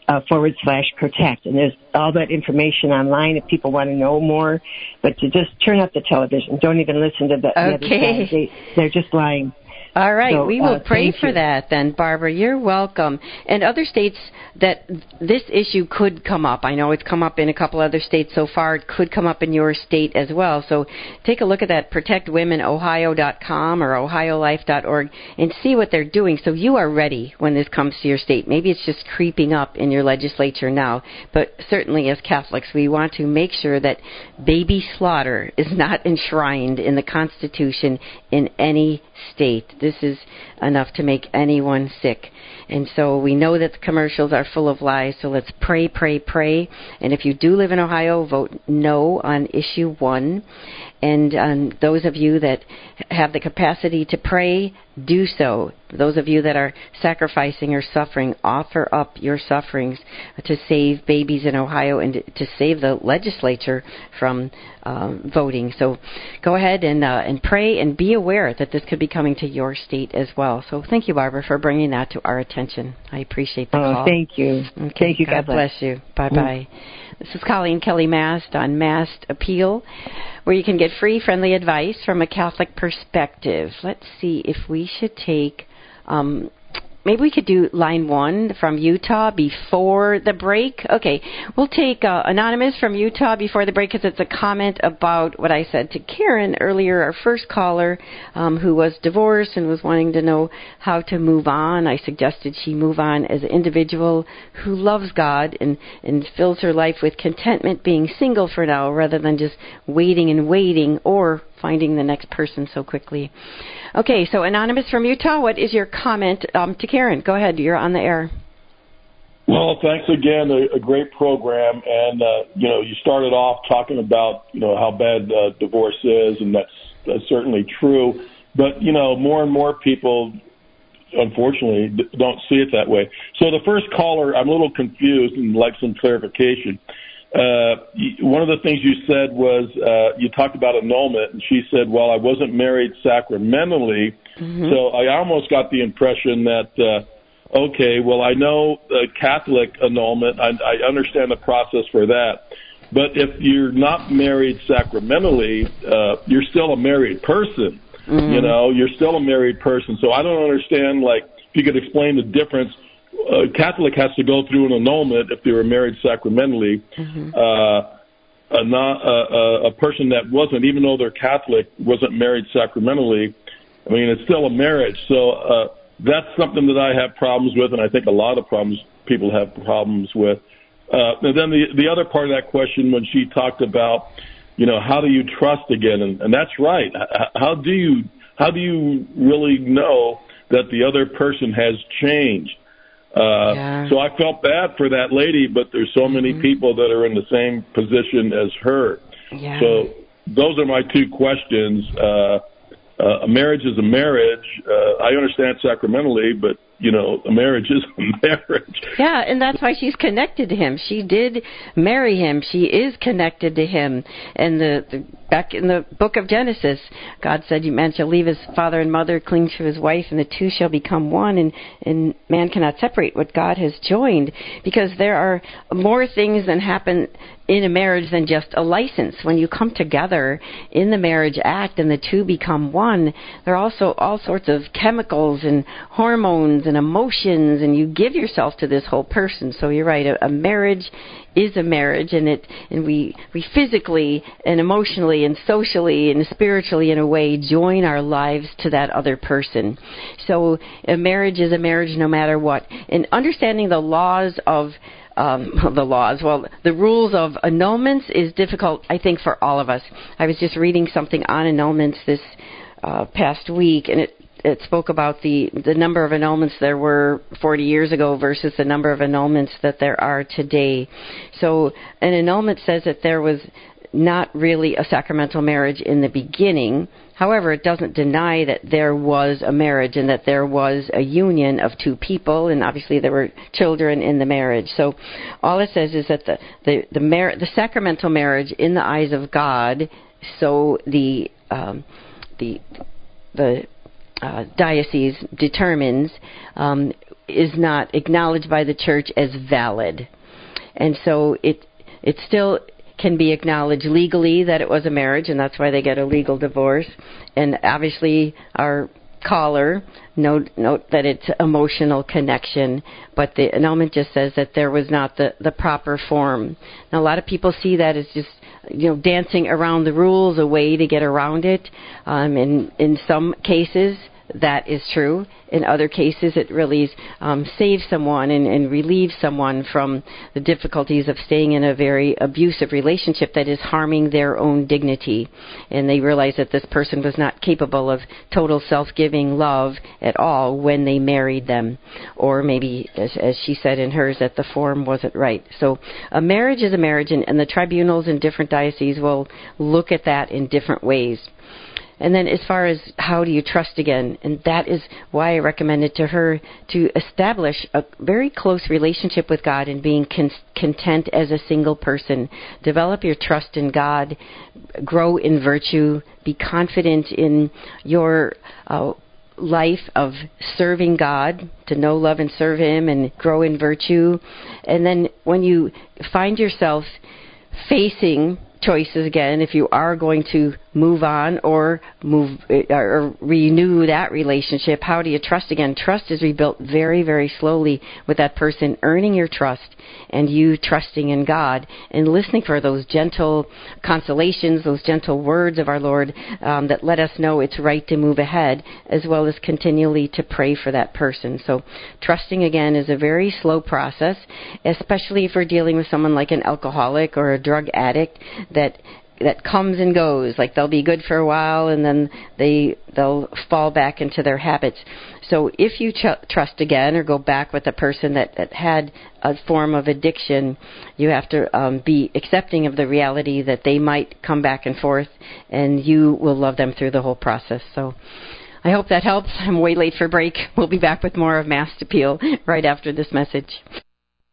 uh, forward slash protect. And there's all that information online if people want to know more. But to just turn up the television. Don't even listen to the, okay. the other side. They, they're just lying. All right, so, we will uh, pray for you. that then, Barbara. You're welcome. And other states that this issue could come up. I know it's come up in a couple other states so far. It could come up in your state as well. So take a look at that protectwomenohio.com or ohiolife.org and see what they're doing so you are ready when this comes to your state. Maybe it's just creeping up in your legislature now, but certainly as Catholics, we want to make sure that baby slaughter is not enshrined in the Constitution in any state. This is enough to make anyone sick. And so we know that the commercials are full of lies. So let's pray, pray, pray. And if you do live in Ohio, vote no on issue one. And um, those of you that have the capacity to pray, do so. Those of you that are sacrificing or suffering, offer up your sufferings to save babies in Ohio and to save the legislature from um, voting. So go ahead and uh, and pray and be aware that this could be coming to your state as well. So thank you, Barbara, for bringing that to our attention. I appreciate the oh, call. Thank you. Okay. Thank you. God, God bless. bless you. Bye bye. Mm. This is Coleen Kelly Mast on Mast Appeal, where you can get free, friendly advice from a Catholic perspective. Let's see if we should take um, maybe we could do line one from Utah before the break. Okay, we'll take uh, anonymous from Utah before the break because it's a comment about what I said to Karen earlier, our first caller, um, who was divorced and was wanting to know how to move on. I suggested she move on as an individual who loves God and and fills her life with contentment, being single for now rather than just waiting and waiting or finding the next person so quickly. Okay, so Anonymous from Utah, what is your comment um, to Karen? Go ahead, you're on the air. Well, thanks again. A, a great program, and uh, you know, you started off talking about you know how bad uh, divorce is, and that's, that's certainly true. But you know, more and more people, unfortunately, don't see it that way. So the first caller, I'm a little confused and like some clarification one of the things you said was uh, you talked about annulment, and she said, "Well, I wasn't married sacramentally," mm-hmm. so I almost got the impression that, uh, okay, well, I know uh, Catholic annulment, I, I understand the process for that, but if you're not married sacramentally, uh, you're still a married person. Mm-hmm. You know, you're still a married person. So I don't understand, like, if you could explain the difference a Catholic has to go through an annulment if they were married sacramentally. Mm-hmm. Uh, a, not, a, a person that wasn't, even though they're Catholic, wasn't married sacramentally. I mean, it's still a marriage. So uh, that's something that I have problems with, and I think a lot of problems people have problems with. Uh, and then the the other part of that question, when she talked about, you know, how do you trust again? And, and that's right. How do you how do you really know that the other person has changed? Uh, yeah. So I felt bad for that lady, but there's so many mm-hmm. people that are in the same position as her. Yeah. So those are my two questions. Uh, uh, a marriage is a marriage. Uh, I understand sacramentally, but you know, a marriage is a marriage. Yeah, and that's why she's connected to him. She did marry him. She is connected to him. And the, the back in the book of Genesis, God said, "You man shall leave his father and mother, cling to his wife, and the two shall become one." And and man cannot separate what God has joined, because there are more things than happen in a marriage than just a license. When you come together in the marriage act and the two become one, there are also all sorts of chemicals and hormones and emotions, and you give yourself to this whole person. So you're right. A, a marriage is a marriage, and it and we we physically and emotionally and socially and spiritually in a way join our lives to that other person. So a marriage is a marriage no matter what. And understanding the laws of um, the laws. Well, the rules of annulments is difficult, I think, for all of us. I was just reading something on annulments this uh, past week, and it it spoke about the the number of annulments there were 40 years ago versus the number of annulments that there are today. So an annulment says that there was not really a sacramental marriage in the beginning However, it doesn't deny that there was a marriage and that there was a union of two people, and obviously there were children in the marriage. So, all it says is that the the the, mar- the sacramental marriage in the eyes of God, so the um, the the uh, diocese determines um, is not acknowledged by the church as valid, and so it it still can be acknowledged legally that it was a marriage, and that's why they get a legal divorce. And obviously, our caller note note that it's emotional connection, but the annulment just says that there was not the the proper form. Now, a lot of people see that as just you know dancing around the rules, a way to get around it. Um, in in some cases, that is true. In other cases, it really um, saves someone and, and relieves someone from the difficulties of staying in a very abusive relationship that is harming their own dignity. And they realize that this person was not capable of total self giving love at all when they married them. Or maybe, as, as, she said in hers, that the form wasn't right. So a marriage is a marriage, and, and the tribunals in different dioceses will look at that in different ways. And then as far as how do you trust again, and that is why I recommended to her to establish a very close relationship with God and being con- content as a single person. Develop your trust in God, grow in virtue, be confident in your uh, life of serving God, to know, love, and serve Him, and grow in virtue. And then when you find yourself facing choices again if you are going to move on or move eh, or renew that relationship how do you trust again? Trust is rebuilt very very slowly with that person earning your trust and you trusting in God and listening for those gentle consolations those gentle words of our Lord um, that let us know it's right to move ahead as well as continually to pray for that person. So trusting again is a very slow process especially if we're dealing with someone like an alcoholic or a drug addict that that comes and goes. Like they'll be good for a while and then they they'll fall back into their habits. So if you ch- trust again or go back with a person that, that had a form of addiction, you have to um, be accepting of the reality that they might come back and forth, and you will love them through the whole process. So. I hope that helps. I'm way late for break. We'll be back with more of Mast Appeal right after this message.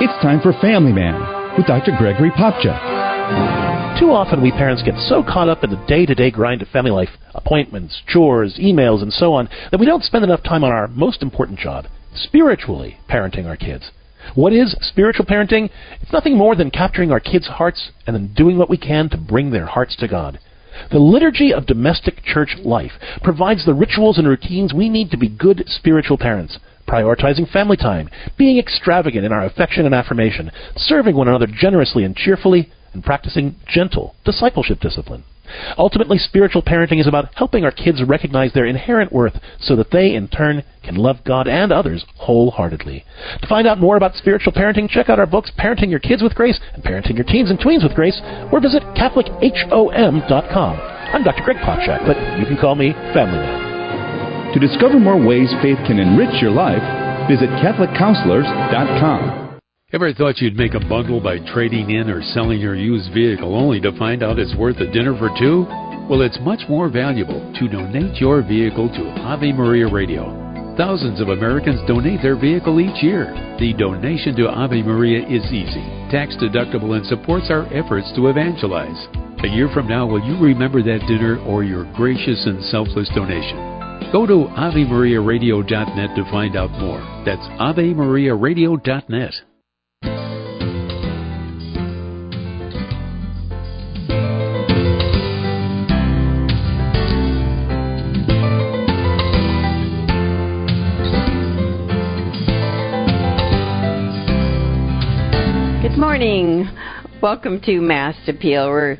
It's time for Family Man with Dr. Gregory Popcak. Too often we parents get so caught up in the day-to-day grind of family life, appointments, chores, emails, and so on, that we don't spend enough time on our most important job, spiritually parenting our kids. What is spiritual parenting? It's nothing more than capturing our kids' hearts and then doing what we can to bring their hearts to God. The liturgy of domestic church life provides the rituals and routines we need to be good spiritual parents prioritizing family time, being extravagant in our affection and affirmation, serving one another generously and cheerfully, and practicing gentle discipleship discipline. Ultimately, spiritual parenting is about helping our kids recognize their inherent worth so that they, in turn, can love God and others wholeheartedly. To find out more about spiritual parenting, check out our books, Parenting Your Kids with Grace and Parenting Your Teens and Tweens with Grace, or visit CatholicHOM.com. I'm Dr. Greg Popcak, but you can call me Family Man. To discover more ways faith can enrich your life, visit CatholicCounselors.com. Ever thought you'd make a bundle by trading in or selling your used vehicle only to find out it's worth a dinner for two? Well, it's much more valuable to donate your vehicle to Ave Maria Radio. Thousands of Americans donate their vehicle each year. The donation to Ave Maria is easy, tax deductible, and supports our efforts to evangelize. A year from now, will you remember that dinner or your gracious and selfless donation? Go to AveMariaRadio.net to find out more. That's AveMariaRadio.net. Good morning. Welcome to Mast Appeal. We're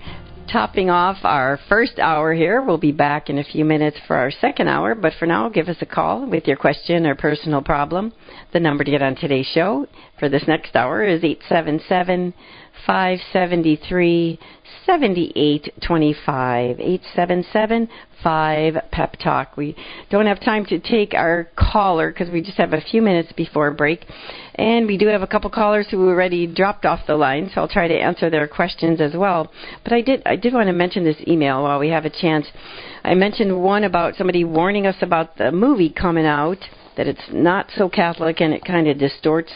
topping off our first hour here. We'll be back in a few minutes for our second hour, but for now, give us a call with your question or personal problem. The number to get on today's show for this next hour is 877 573 7825. 877 5 Pep Talk. We don't have time to take our caller because we just have a few minutes before break. And we do have a couple callers who already dropped off the line, so I'll try to answer their questions as well. But I did I did want to mention this email while we have a chance. I mentioned one about somebody warning us about the movie coming out that it's not so Catholic and it kind of distorts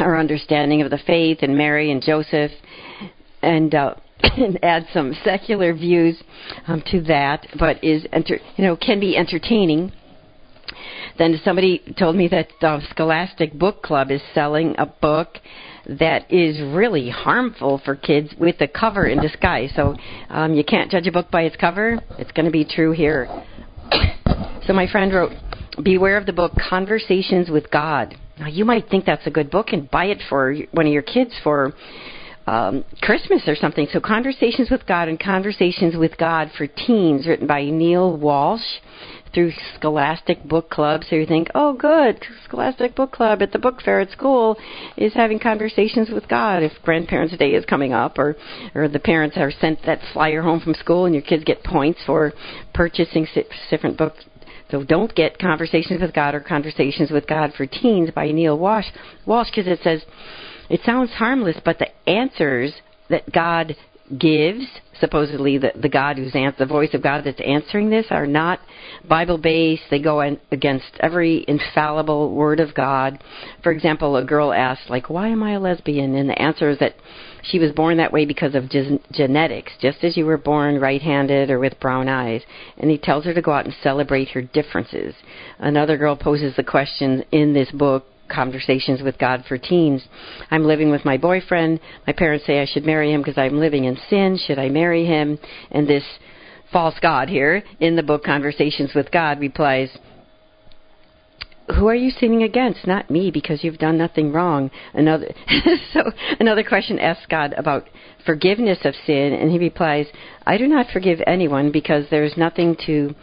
our understanding of the faith and Mary and Joseph and uh and add some secular views um, to that, but is enter, you know can be entertaining. Then somebody told me that uh, Scholastic Book Club is selling a book that is really harmful for kids with the cover in disguise. So um, you can't judge a book by its cover. It's going to be true here. so my friend wrote, "Beware of the book Conversations with God." Now you might think that's a good book and buy it for one of your kids for um, Christmas or something. So, Conversations with God and Conversations with God for Teens, written by Neale Walsch through Scholastic Book Club. So you think, oh, good, Scholastic Book Club at the book fair at school is having conversations with God. If Grandparents' Day is coming up, or or the parents are sent that flyer home from school, and your kids get points for purchasing six different books. So don't get Conversations with God or Conversations with God for Teens by Neale Walsch. Walsch because it says it sounds harmless, but the answers that God gives, supposedly the, the God who's ans- the voice of God that's answering this, are not Bible based. They go in, against every infallible word of God. For example, a girl asks, like, "Why am I a lesbian?" And the answer is that she was born that way because of gen- genetics, just as you were born right-handed or with brown eyes. And he tells her to go out and celebrate her differences. Another girl poses the question in this book Conversations with God for Teens. I'm living with my boyfriend. My parents say I should marry him because I'm living in sin. Should I marry him? And this false God here in the book Conversations with God replies, who are you sinning against? Not me, because you've done nothing wrong. Another so another question asks God about forgiveness of sin, and he replies, I do not forgive anyone because there's nothing to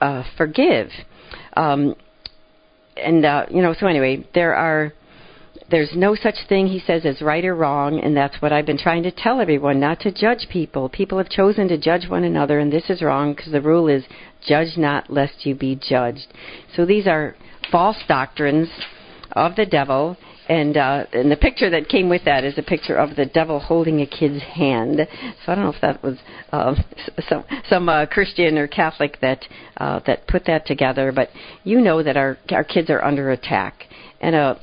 uh, forgive. Um, and uh, you know, so anyway, there are there's no such thing he says as right or wrong, and that's what I've been trying to tell everyone not to judge people. People have chosen to judge one another, and this is wrong because the rule is judge not lest you be judged. So these are false doctrines of the devil. And uh, and the picture that came with that is a picture of the devil holding a kid's hand. So I don't know if that was uh, some some uh, Christian or Catholic that uh, that put that together, but you know that our our kids are under attack, and a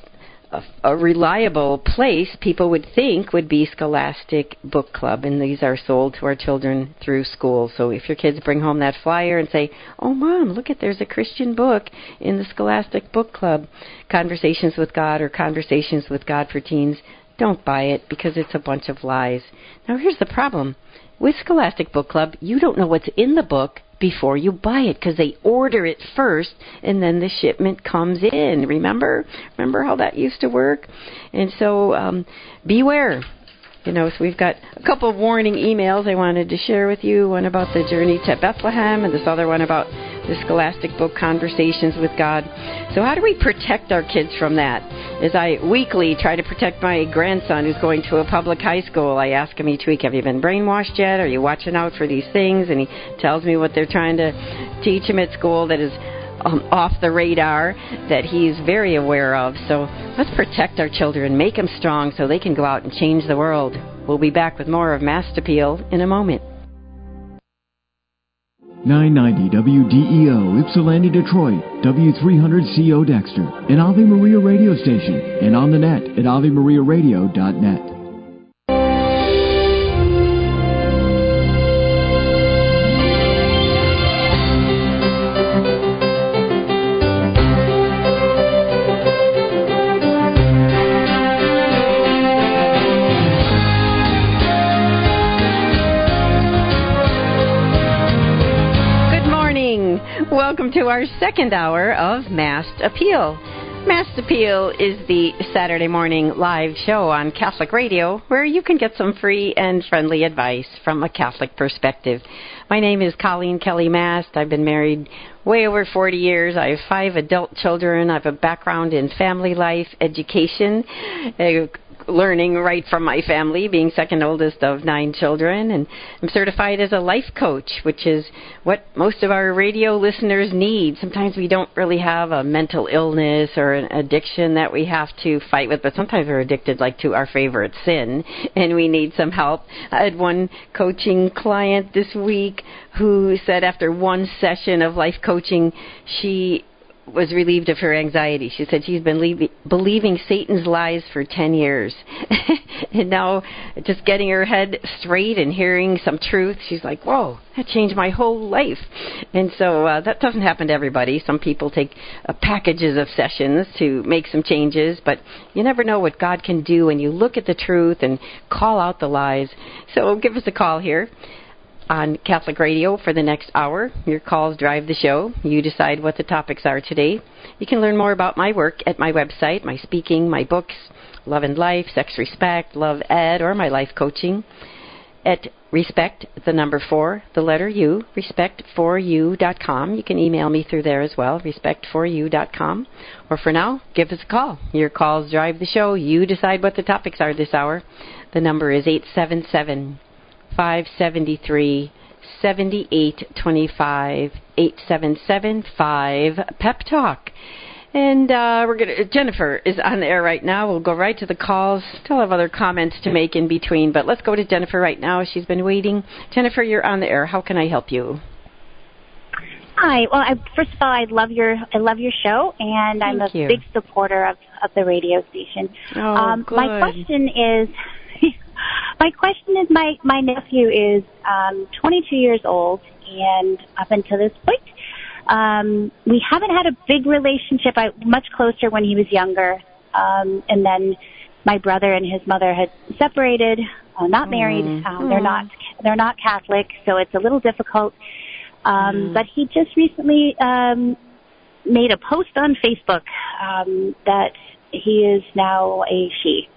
a, reliable place people would think would be Scholastic Book Club, and these are sold to our children through school. So if your kids bring home that flyer and say, "Oh, mom, look at there's a Christian book in the Scholastic Book Club, Conversations with God or Conversations with God for Teens," don't buy it because it's a bunch of lies. Now here's the problem. With Scholastic Book Club, you don't know what's in the book before you buy it because they order it first and then the shipment comes in. Remember? Remember how that used to work? And so um, beware. you know, so we've got a couple of warning emails I wanted to share with you. One about the journey to Bethlehem, and this other one about the Scholastic Book Conversations with God. So, how do we protect our kids from that? As I weekly try to protect my grandson who's going to a public high school, I ask him each week, Have you been brainwashed yet? Are you watching out for these things? And he tells me what they're trying to teach him at school that is um, off the radar that he's very aware of. So let's protect our children, make them strong so they can go out and change the world. We'll be back with more of Mast Appeal in a moment. 990 WDEO Ypsilanti, Detroit, W300CO Dexter, an Ave Maria radio station, and on the net at AveMariaRadio.net. our second hour of Mast Appeal. Mast Appeal is the Saturday morning live show on Catholic Radio where you can get some free and friendly advice from a Catholic perspective. My name is Coleen Kelly Mast. I've been married way over 40 years. I have five adult children. I have a background in family life, education, learning right from my family, being second oldest of nine children, and I'm certified as a life coach, which is what most of our radio listeners need. Sometimes we don't really have a mental illness or an addiction that we have to fight with, but sometimes we're addicted like to our favorite sin, and we need some help. I had one coaching client this week who said after one session of life coaching, she was relieved of her anxiety. She said she's been leave- believing Satan's lies for 10 years. and now, just getting her head straight and hearing some truth, she's like, whoa, that changed my whole life. And so uh, that doesn't happen to everybody. Some people take uh, packages of sessions to make some changes, but you never know what God can do when you look at the truth and call out the lies. So give us a call here on Catholic Radio for the next hour. Your calls drive the show. You decide what the topics are today. You can learn more about my work at my website, my speaking, my books, Love and Life, Sex Respect, Love Ed, or my life coaching at respect the number four the letter u respect4u.com you can email me through there as well respect4u.com or for now give us a call your calls drive the show you decide what the topics are this hour the number is 877 573 7825 8775 Pep Talk. And uh, we're gonna. Jennifer is on the air right now. We'll go right to the calls. Still have other comments to make in between, but let's go to Jennifer right now. She's been waiting. Jennifer, you're on the air. How can I help you? Hi. Well, I, first of all, I love your I love your show, and Thank I'm a you. big supporter of of the radio station. Oh, um, good. My question is, my question is, my my nephew is um, 22 years old, and up until this point, um, we haven't had a big relationship. I much closer when he was younger, um, and then my brother and his mother had separated, uh, not married. Mm. Um, they're Mm. not they're not Catholic, so it's a little difficult. Um, Mm. But he just recently um, made a post on Facebook um, that he is now a she.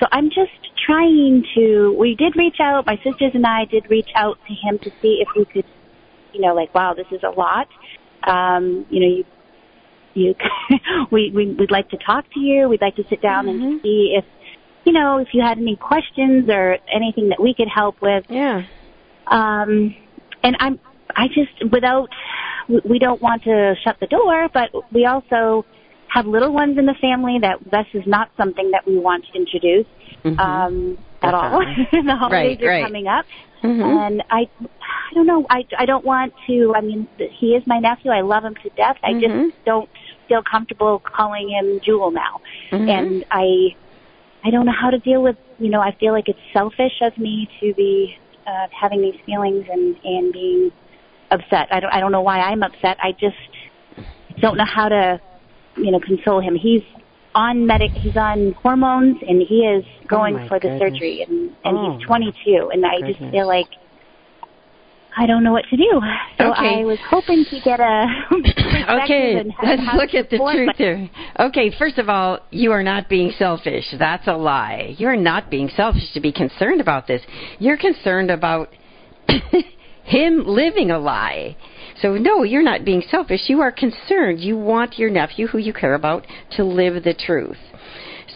So I'm just trying to. We did reach out. My sisters and I did reach out to him to see if we could, you know, like, wow, this is a lot. Um, you know, you, you, we, we we'd like to talk to you. We'd like to sit down and see if, you know, if you had any questions or anything that we could help with. Yeah. Um, and I'm, I just without, we don't want to shut the door, but we also have little ones in the family that this is not something that we want to introduce Mhm. um, at all. The holidays Right, are right. coming up, Mhm. and I, I don't know. I I don't want to. I mean, he is my nephew. I love him to death. I Mhm. just don't feel comfortable calling him Jewel now, Mhm. and I, I don't know how to deal with. You know, I feel like it's selfish of me to be uh, having these feelings and and being upset. I don't I don't know why I'm upset. I just don't know how to, you know, console him. He's on medic. He's on hormones, and he is oh going Oh, for the goodness. surgery, and and Oh, he's 22. And I just feel like I don't know what to do. So Okay. I was hoping to get a Okay, let's look at the truth here. Okay, first of all, you are not being selfish. That's a lie. You're not being selfish to be concerned about this. You're concerned about him living a lie. So, no, you're not being selfish. You are concerned. You want your nephew, who you care about, to live the truth.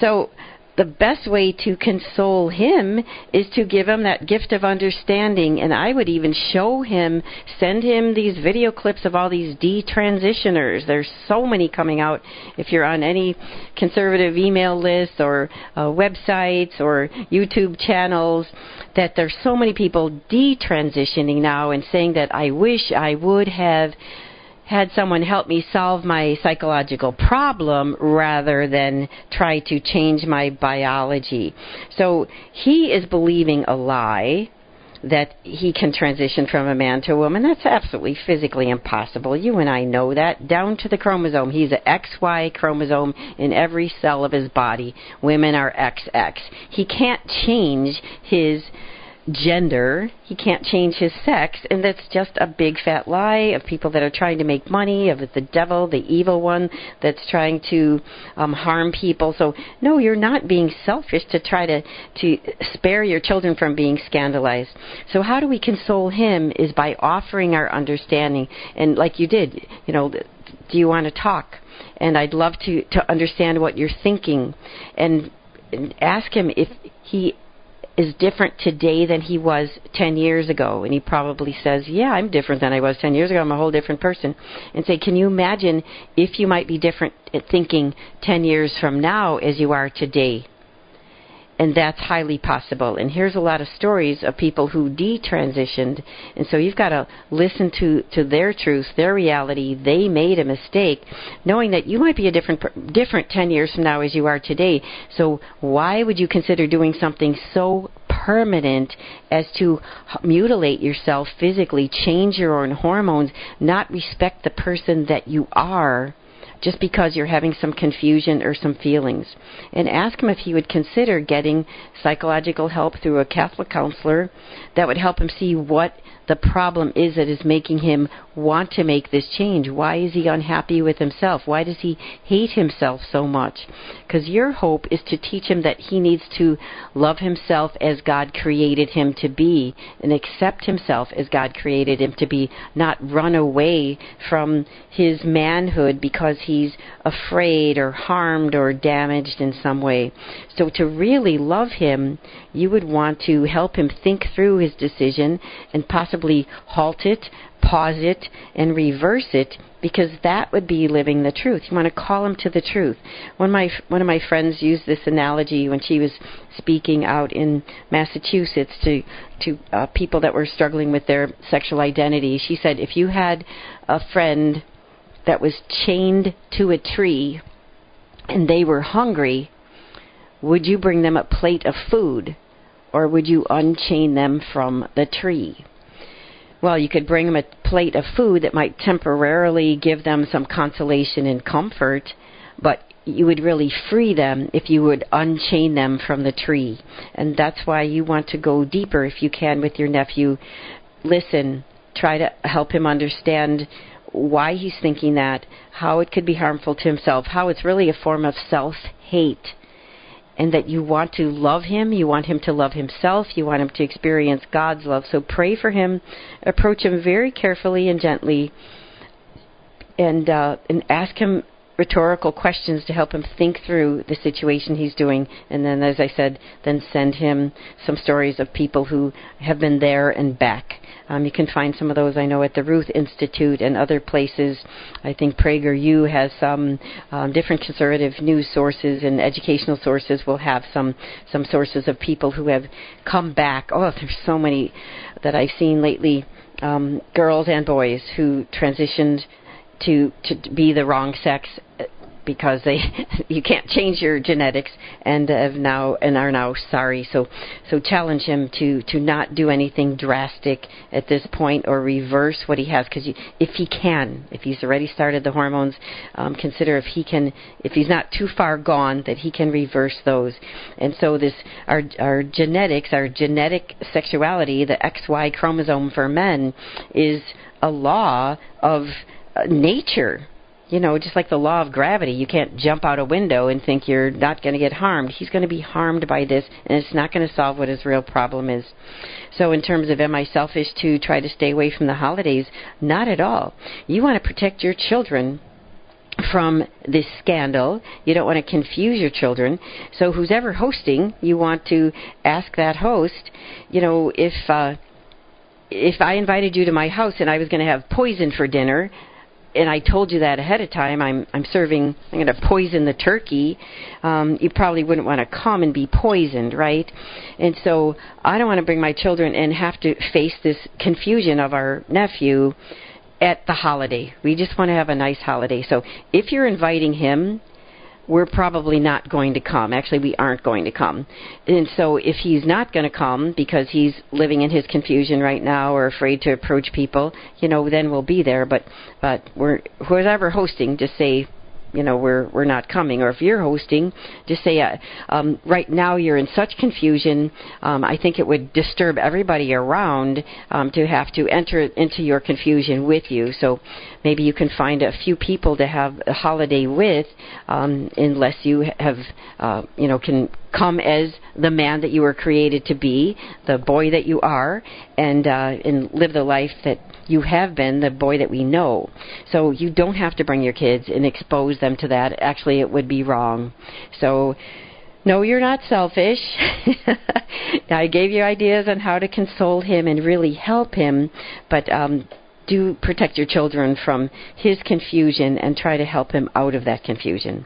So, the best way to console him is to give him that gift of understanding. And I would even show him, send him these video clips of all these detransitioners. There's so many coming out. If you're on any conservative email lists or uh, websites or YouTube channels, that there's so many people detransitioning now and saying that I wish I would have had someone help me solve my psychological problem rather than try to change my biology. So he is believing a lie that he can transition from a man to a woman. That's absolutely physically impossible. You and I know that down to the chromosome. He's an XY chromosome in every cell of his body. Women are XX. He can't change his gender. He can't change his sex, and that's just a big fat lie of people that are trying to make money, of the devil, the evil one that's trying to um, harm people. So no, you're not being selfish to try to to spare your children from being scandalized. So how do we console him is by offering our understanding, and like you did, you know, do you want to talk? And I'd love to to understand what you're thinking, and, and ask him if he is different today than he was 10 years ago. And he probably says, Yeah, I'm different than I was 10 years ago. I'm a whole different person. And say, Can you imagine if you might be different at thinking 10 years from now as you are today? And that's highly possible. And here's a lot of stories of people who detransitioned. And so you've got to listen to, to their truth, their reality. They made a mistake, knowing that you might be a different, different 10 years from now as you are today. So why would you consider doing something so permanent as to mutilate yourself physically, change your own hormones, not respect the person that you are? Just because you're having some confusion or some feelings. And ask him if he would consider getting psychological help through a Catholic counselor that would help him see what the problem is that is making him want to make this change. Why is he unhappy with himself? Why does he hate himself so much? Because your hope is to teach him that he needs to love himself as God created him to be and accept himself as God created him to be, not run away from his manhood because he's afraid or harmed or damaged in some way. So to really love him, you would want to help him think through his decision and possibly halt it, pause it, and reverse it because that would be living the truth. You want to call him to the truth. One of my one of my friends used this analogy when she was speaking out in Massachusetts to to uh, people that were struggling with their sexual identity. She said, if you had a friend that was chained to a tree and they were hungry, would you bring them a plate of food or would you unchain them from the tree? Well, you could bring them a plate of food that might temporarily give them some consolation and comfort, but you would really free them if you would unchain them from the tree. And that's why you want to go deeper if you can with your nephew. Listen, try to help him understand why he's thinking that, how it could be harmful to himself, how it's really a form of self hate and that you want to love him, you want him to love himself, you want him to experience God's love. So pray for him, approach him very carefully and gently, and uh, and ask him rhetorical questions to help him think through the situation he's doing. And then, as I said, then send him some stories of people who have been there and back. Um, you can find some of those, I know, at the Ruth Institute and other places. I think PragerU has some um, different conservative news sources and educational sources will have some some sources of people who have come back. Oh, there's so many that I've seen lately, um, girls and boys who transitioned to to be the wrong sex because they you can't change your genetics and have now and are now sorry. So so challenge him to to not do anything drastic at this point or reverse what he has because if he can, if he's already started the hormones, um, consider if he can if he's not too far gone that he can reverse those. And so this our our genetics, our genetic sexuality, the XY chromosome for men is a law of uh, nature you know, just like the law of gravity, you can't jump out a window and think you're not going to get harmed. He's going to be harmed by this, and it's not going to solve what his real problem is. So, in terms of am I selfish to try to stay away from the holidays? Not at all. You want to protect your children from this scandal. You don't want to confuse your children. So, who's ever hosting, you want to ask that host, you know, if. Uh, if I invited you to my house and I was going to have poison for dinner, and I told you that ahead of time. I'm I'm serving. I'm going to poison the turkey. Um, you probably wouldn't want to come and be poisoned, right? And so I don't want to bring my children and have to face this confusion of our nephew at the holiday. We just want to have a nice holiday. So if you're inviting him we're probably not going to come. Actually, we aren't going to come. And so, if he's not going to come because he's living in his confusion right now or afraid to approach people, you know, then we'll be there. But, but we're whoever hosting, just say you know we're we're not coming. Or if you're hosting just say uh, um, right now you're in such confusion um, I think it would disturb everybody around um, to have to enter into your confusion with you. So maybe you can find a few people to have a holiday with um, unless you have uh, you know can come as the man that you were created to be the boy that you are and uh, and live the life that you have been the boy that we know. So you don't have to bring your kids and expose them to that. Actually, it would be wrong. So, no, you're not selfish. I gave you ideas on how to console him and really help him, but um, do protect your children from his confusion and try to help him out of that confusion.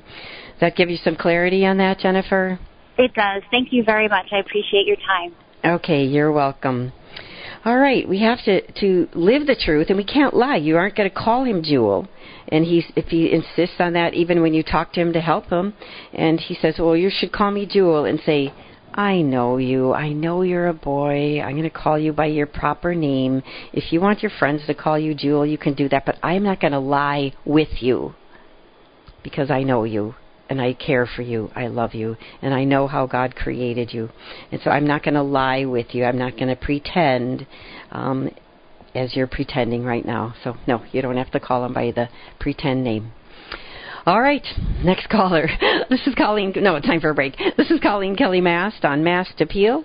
Does that give you some clarity on that, Jennifer? It does. Thank you very much. I appreciate your time. Okay, you're welcome. All right, we have to to live the truth, and we can't lie. You aren't going to call him Jewel, and he's if he insists on that, even when you talk to him to help him, and he says, "Well, you should call me Jewel," and say, I know you. I know you're a boy. I'm going to call you by your proper name. If you want your friends to call you Jewel, you can do that, but I'm not going to lie with you because I know you and I care for you. I love you, and I know how God created you. And so I'm not going to lie with you. I'm not going to pretend um, as you're pretending right now. So, no, you don't have to call him by the pretend name. All right, next caller. This is Coleen. No, it's time for a break. This is Coleen Kelly Mast on Mast Appeal.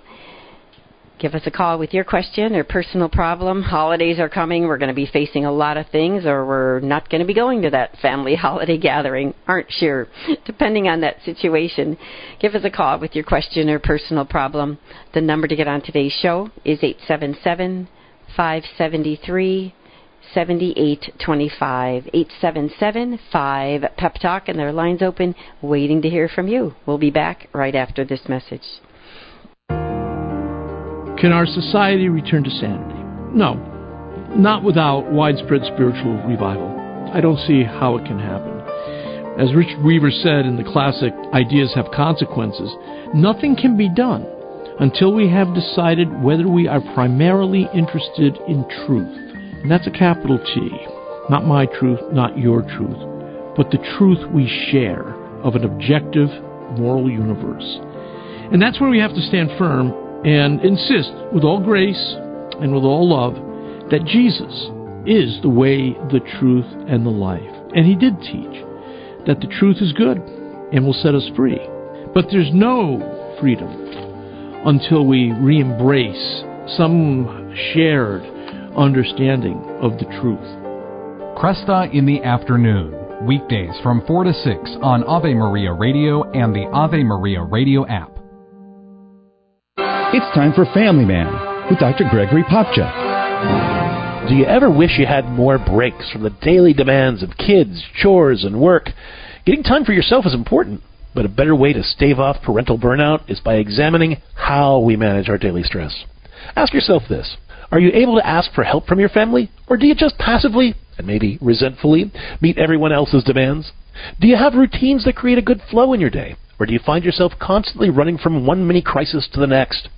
Give us a call with your question or personal problem. Holidays are coming. We're going to be facing a lot of things, or we're not going to be going to that family holiday gathering. Aren't sure. Depending on that situation, give us a call with your question or personal problem. The number to get on today's show is 877 573 7825 877 5 Pep Talk, and their lines open, waiting to hear from you. We'll be back right after this message. Can our society return to sanity? No, not without widespread spiritual revival. I don't see how it can happen. As Richard Weaver said in the classic Ideas Have Consequences, nothing can be done until we have decided whether we are primarily interested in truth. And that's a capital T. Not my truth, not your truth, but the truth we share of an objective moral universe. And that's where we have to stand firm and insist with all grace and with all love that Jesus is the way, the truth, and the life. And he did teach that the truth is good and will set us free. But there's no freedom until we re embrace some shared understanding of the truth. Kresta in the afternoon, weekdays from 4 to 6 on Ave Maria Radio and the Ave Maria Radio app. It's time for Family Man with Dr. Gregory Popcak. Do you ever wish you had more breaks from the daily demands of kids, chores, and work? Getting time for yourself is important, but a better way to stave off parental burnout is by examining how we manage our daily stress. Ask yourself this Are you able to ask for help from your family, or do you just passively, and maybe resentfully, meet everyone else's demands? Do you have routines that create a good flow in your day? Or do you find yourself constantly running from one mini crisis to the next?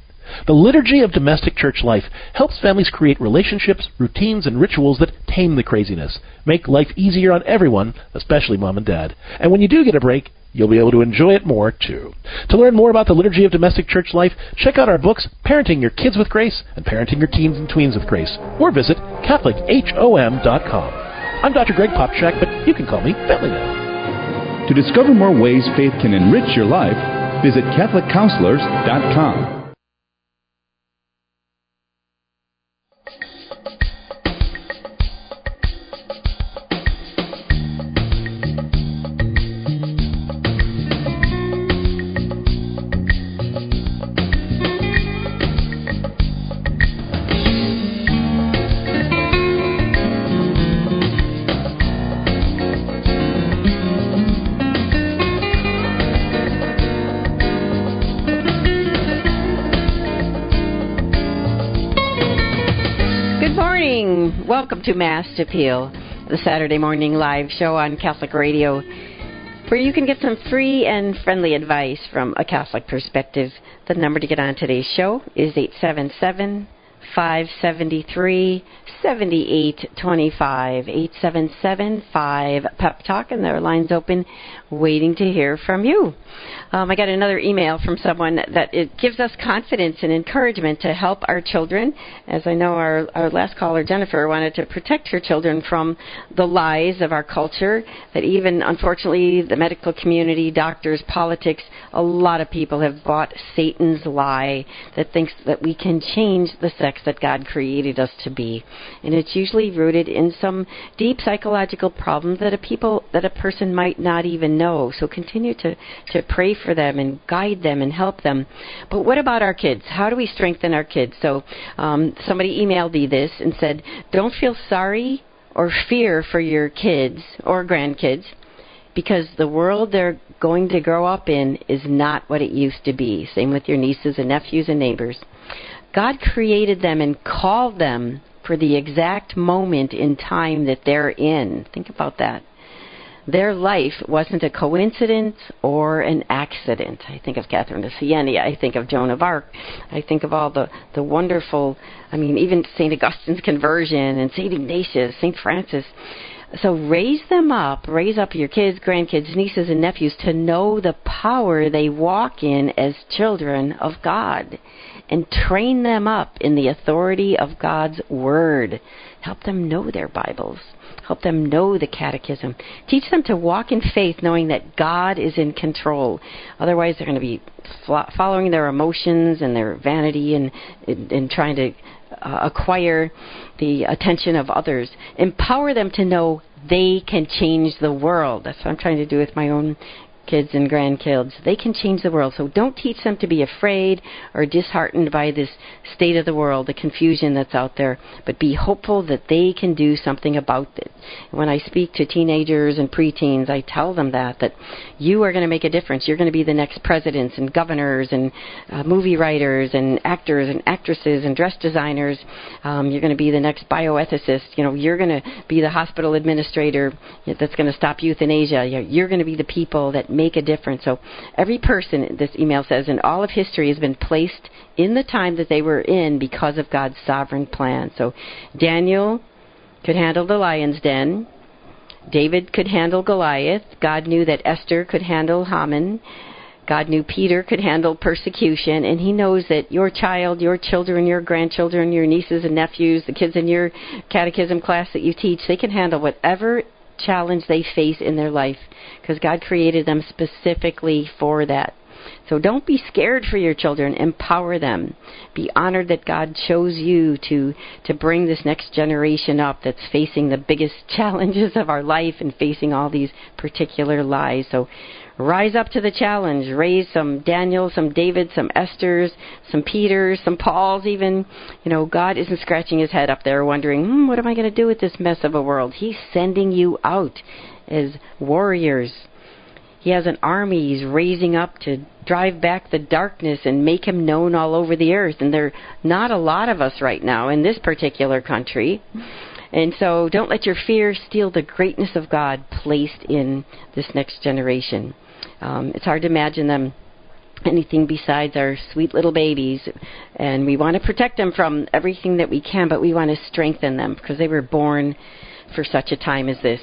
The liturgy of domestic church life helps families create relationships, routines, and rituals that tame the craziness, make life easier on everyone, especially mom and dad. And when you do get a break, you'll be able to enjoy it more too. To learn more about the liturgy of domestic church life, check out our books, Parenting Your Kids with Grace and Parenting Your Teens and Tweens with Grace, or visit CatholicHOM.com. I'm Dr. Greg Popcak, but you can call me Bentley now. To discover more ways faith can enrich your life, visit CatholicCounselors.com. Welcome to Mast Appeal, the Saturday morning live show on Catholic Radio, where you can get some free and friendly advice from a Catholic perspective. The number to get on today's show is 877 573 7825 877 5 Pep Talk, and there are lines open waiting to hear from you. Um, I got another email from someone that it gives us confidence and encouragement to help our children. As I know, our, our last caller, Jennifer, wanted to protect her children from the lies of our culture, that even, unfortunately, the medical community, doctors, politics, a lot of people have bought Satan's lie that thinks that we can change the sex that God created us to be. And it's usually rooted in some deep psychological problem that a people that a person might not even know. So continue to, to pray for them and guide them and help them. But what about our kids? How do we strengthen our kids? So um, somebody emailed me this and said, don't feel sorry or fear for your kids or grandkids because the world they're going to grow up in is not what it used to be. Same with your nieces and nephews and neighbors. God created them and called them for the exact moment in time that they're in. Think about that. Their life wasn't a coincidence or an accident. I think of Catherine of Siena. I think of Joan of Arc. I think of all the, the wonderful, I mean, even St. Augustine's conversion and St. Ignatius, St. Francis. So raise them up, raise up your kids, grandkids, nieces, and nephews to know the power they walk in as children of God and train them up in the authority of God's Word. Help them know their Bibles. Help them know the catechism. Teach them to walk in faith knowing that God is in control. Otherwise, they're going to be following their emotions and their vanity and, and, and trying to uh, acquire the attention of others. Empower them to know they can change the world. That's what I'm trying to do with my own kids and grandkids. They can change the world. So don't teach them to be afraid or disheartened by this state of the world, the confusion that's out there, but be hopeful that they can do something about it. When I speak to teenagers and preteens, I tell them that that you are going to make a difference. You're going to be the next presidents and governors and uh, movie writers and actors and actresses and dress designers. Um, you're going to be the next bioethicist. You know, you're going to be the hospital administrator that's going to stop euthanasia. You're, you're going to be the people that make a difference. So every person, this email says, in all of history has been placed in the time that they were in because of God's sovereign plan. So Daniel could handle the lion's den. David could handle Goliath. God knew that Esther could handle Haman. God knew Peter could handle persecution, and He knows that your child, your children, your grandchildren, your nieces and nephews, the kids in your catechism class that you teach, they can handle whatever challenge they face in their life because God created them specifically for that. So don't be scared for your children. Empower them. Be honored that God chose you to to bring this next generation up that's facing the biggest challenges of our life and facing all these particular lies. So rise up to the challenge. Raise some Daniels, some Davids, some Esthers, some Peters, some Pauls even. You know, God isn't scratching his head up there wondering, hmm, what am I going to do with this mess of a world? He's sending you out as warriors. He has an army he's raising up to drive back the darkness and make him known all over the earth. And there are not a lot of us right now in this particular country. And so don't let your fear steal the greatness of God placed in this next generation. Um, it's hard to imagine them anything besides our sweet little babies. And we want to protect them from everything that we can, but we want to strengthen them because they were born for such a time as this.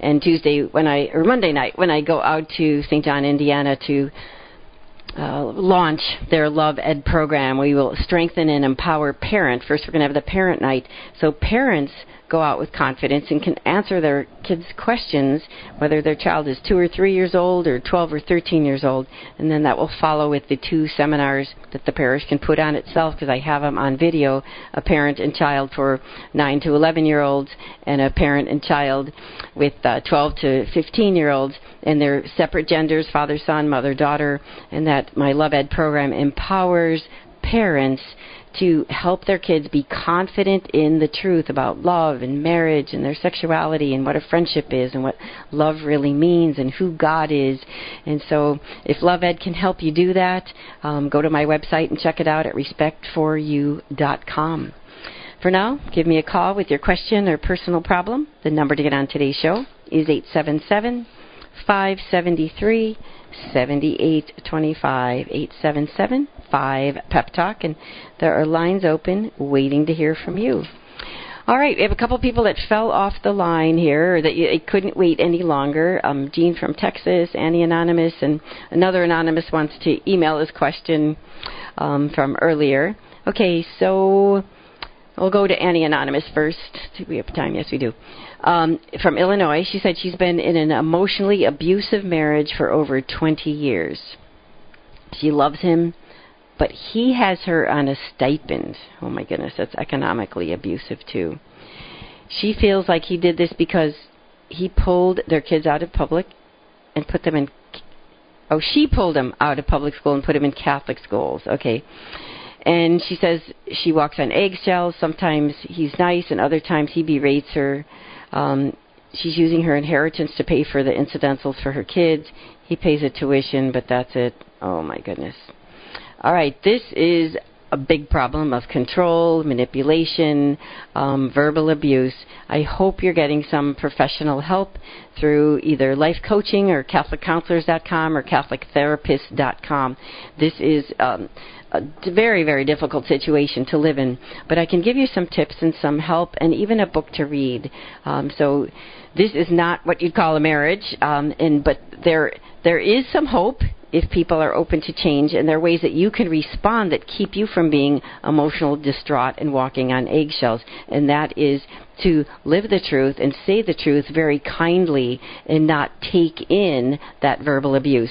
And Tuesday, when I, or Monday night, when I go out to St. John, Indiana to uh, launch their Love Ed program. We will strengthen and empower parents. First, we're going to have the parent night. So parents go out with confidence and can answer their kids' questions, whether their child is two or three years old or 12 or 13 years old. And then that will follow with the two seminars that the parish can put on itself because I have them on video a parent and child for 9 to 11 year olds and a parent and child with uh, 12 to 15 year olds. And they're separate genders father, son, mother, daughter. And that my Love Ed program empowers parents to help their kids be confident in the truth about love and marriage and their sexuality and what a friendship is and what love really means and who God is. And so, if Love Ed can help you do that, um, go to my website and check it out at respectforyou.com. For now, give me a call with your question or personal problem. The number to get on today's show is 877 573 7825 877 5 Pep Talk. And there are lines open waiting to hear from you. All right, we have a couple people that fell off the line here, or that you, couldn't wait any longer. Um, Gene from Texas, Annie Anonymous, and another Anonymous wants to email his question um, from earlier. Okay, so we'll go to Annie Anonymous first. Do we have time? Yes, we do um, from Illinois. She said she's been in an emotionally abusive marriage for over 20 years. She loves him, but he has her on a stipend. Oh my goodness, that's economically abusive too. She feels like he did this because he pulled their kids out of public and put them in. Oh, she pulled them out of public school and put them in Catholic schools. Okay. And she says she walks on eggshells. Sometimes he's nice, and other times he berates her. Um, she's using her inheritance to pay for the incidentals for her kids. He pays a tuition, but that's it. Oh my goodness. All right, this is a big problem of control, manipulation, um, verbal abuse. I hope you're getting some professional help through either life coaching or CatholicCounselors.com or CatholicTherapist.com. This is um, a very, very difficult situation to live in. But I can give you some tips and some help and even a book to read. Um, so this is not what you'd call a marriage, um, and but there there is some hope if people are open to change, and there are ways that you can respond that keep you from being emotional, distraught, and walking on eggshells. And that is to live the truth and say the truth very kindly and not take in that verbal abuse.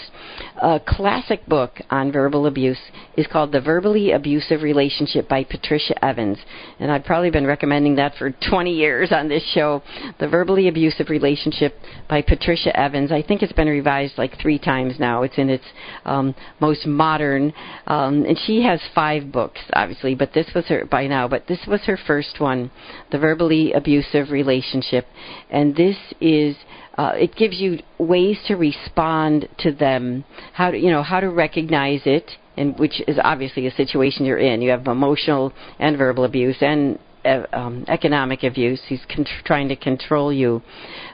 A classic book on verbal abuse is called The Verbally Abusive Relationship by Patricia Evans. And I've probably been recommending that for 20 years on this show. The Verbally Abusive Relationship by Patricia Evans. I think it's been revised like three times now. It's in its um, most modern. Um, and she has five books, obviously, but this was her by now, but this was her first one. The Verbally abusive relationship, and this is uh, it gives you ways to respond to them, how to you know how to recognize it, and which is obviously a situation you're in. You have emotional and verbal abuse and um, economic abuse. He's con- trying to control you.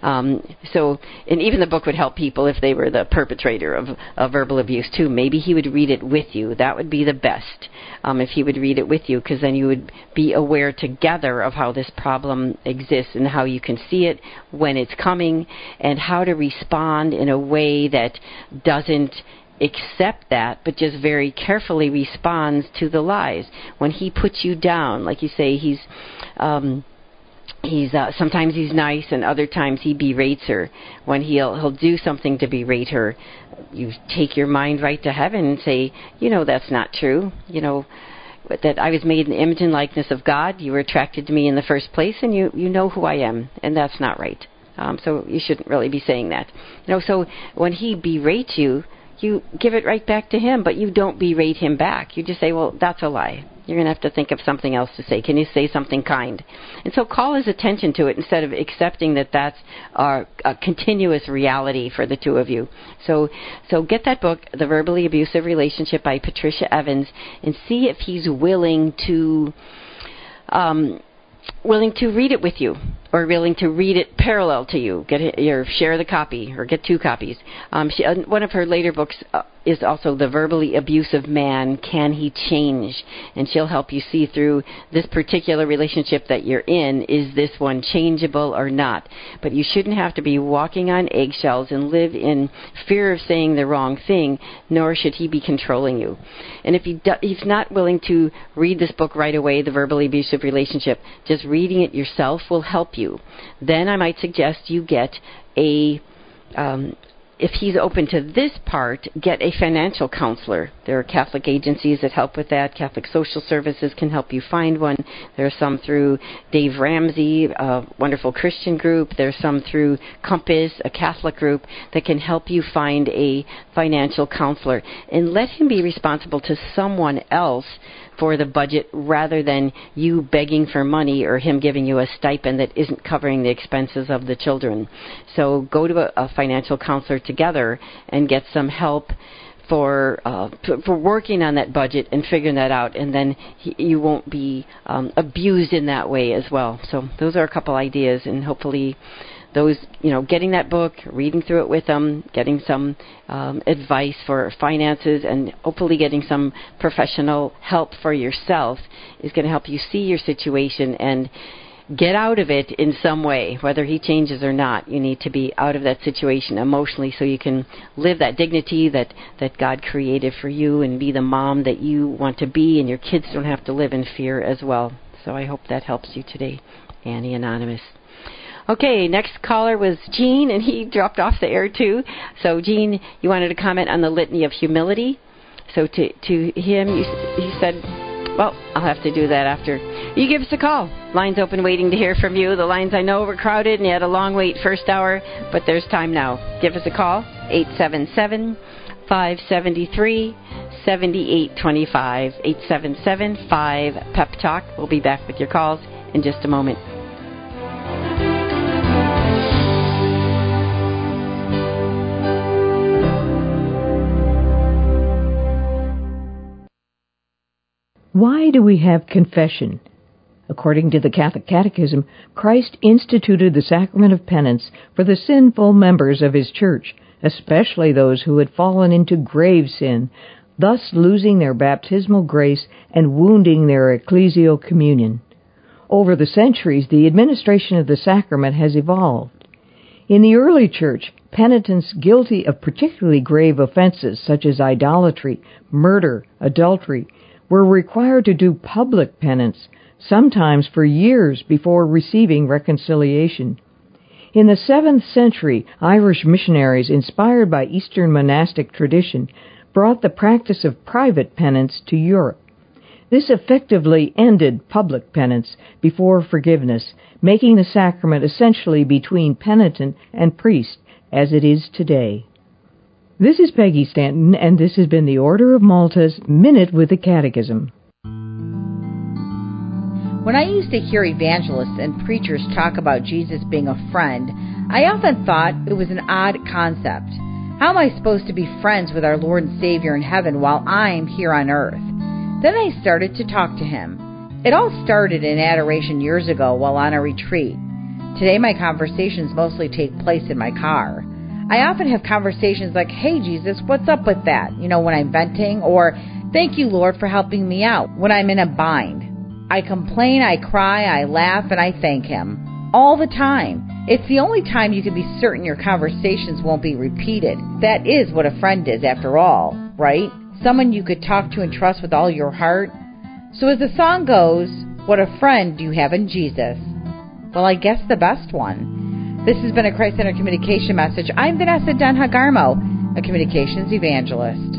Um, so, and even the book would help people if they were the perpetrator of, of verbal abuse too. Maybe he would read it with you. That would be the best um, if he would read it with you, because then you would be aware together of how this problem exists and how you can see it when it's coming, and how to respond in a way that doesn't accept that, but just very carefully responds to the lies. When he puts you down, like you say, he's um, he's uh, sometimes he's nice, and other times he berates her. When he'll he'll do something to berate her, you take your mind right to heaven and say, you know, that's not true. You know. That I was made in the image and likeness of God. You were attracted to me in the first place, and you you know who I am, and that's not right. Um, so you shouldn't really be saying that. You know, so when he berates you, you give it right back to him, but you don't berate him back. You just say, well, that's a lie. You're going to have to think of something else to say. Can you say something kind? And so call his attention to it instead of accepting that that's a, a continuous reality for the two of you. So, so get that book, The Verbally Abusive Relationship by Patricia Evans, and see if he's willing to um, willing to read it with you or willing to read it parallel to you, get or share the copy or get two copies. Um, she, uh, one of her later books uh, is also the verbally abusive man. Can he change? And she'll help you see through this particular relationship that you're in. Is this one changeable or not? But you shouldn't have to be walking on eggshells and live in fear of saying the wrong thing. Nor should he be controlling you. And if he do, he's not willing to read this book right away, the verbally abusive relationship, just reading it yourself will help you. Then I might suggest you get a um, if he's open to this part, get a financial counselor. There are Catholic agencies that help with that. Catholic Social Services can help you find one. There are some through Dave Ramsey, a wonderful Christian group. There's some through Compass, a Catholic group that can help you find a financial counselor. And let him be responsible to someone else for the budget rather than you begging for money or him giving you a stipend that isn't covering the expenses of the children. So go to a, a financial counselor together and get some help for uh, for working on that budget and figuring that out, and then he, you won't be um, abused in that way as well. So those are a couple ideas, and hopefully those, you know, getting that book, reading through it with them, getting some um, advice for finances, and hopefully getting some professional help for yourself is going to help you see your situation and get out of it in some way, whether he changes or not. You need to be out of that situation emotionally so you can live that dignity that, that God created for you and be the mom that you want to be, and your kids don't have to live in fear as well. So I hope that helps you today, Annie Anonymous. Okay, next caller was Gene, and he dropped off the air too. So, Gene, you wanted to comment on the litany of humility. So, to to him, you, he said, "Well, I'll have to do that after you give us a call. Lines open, waiting to hear from you. The lines I know were crowded, and you had a long wait first hour, but there's time now. Give us a call, eight seven seven five seventy three. 7825 877 5 Pep Talk. We'll be back with your calls in just a moment. Why do we have confession? According to the Catholic Catechism, Christ instituted the sacrament of penance for the sinful members of his church, especially those who had fallen into grave sin, thus losing their baptismal grace and wounding their ecclesial communion. Over the centuries, the administration of the sacrament has evolved. In the early church, penitents guilty of particularly grave offenses such as idolatry, murder, adultery, were required to do public penance, sometimes for years before receiving reconciliation. In the 7th century, Irish missionaries, inspired by Eastern monastic tradition, brought the practice of private penance to Europe. This effectively ended public penance before forgiveness, making the sacrament essentially between penitent and priest, as it is today. This is Peggy Stanton, and this has been the Order of Malta's Minute with the Catechism. When I used to hear evangelists and preachers talk about Jesus being a friend, I often thought it was an odd concept. How am I supposed to be friends with our Lord and Savior in heaven while I'm here on earth? Then I started to talk to him. It all started in adoration years ago while on a retreat. Today, my conversations mostly take place in my car. I often have conversations like, hey, Jesus, what's up with that? You know, when I'm venting, or thank you, Lord, for helping me out when I'm in a bind. I complain, I cry, I laugh, and I thank Him. All the time. It's the only time you can be certain your conversations won't be repeated. That is what a friend is, after all, right? Someone you could talk to and trust with all your heart. So, as the song goes, what a friend do you have in Jesus? Well, I guess the best one. This has been a Christ Center communication message. I'm Vanessa Denha Garmo, a communications evangelist.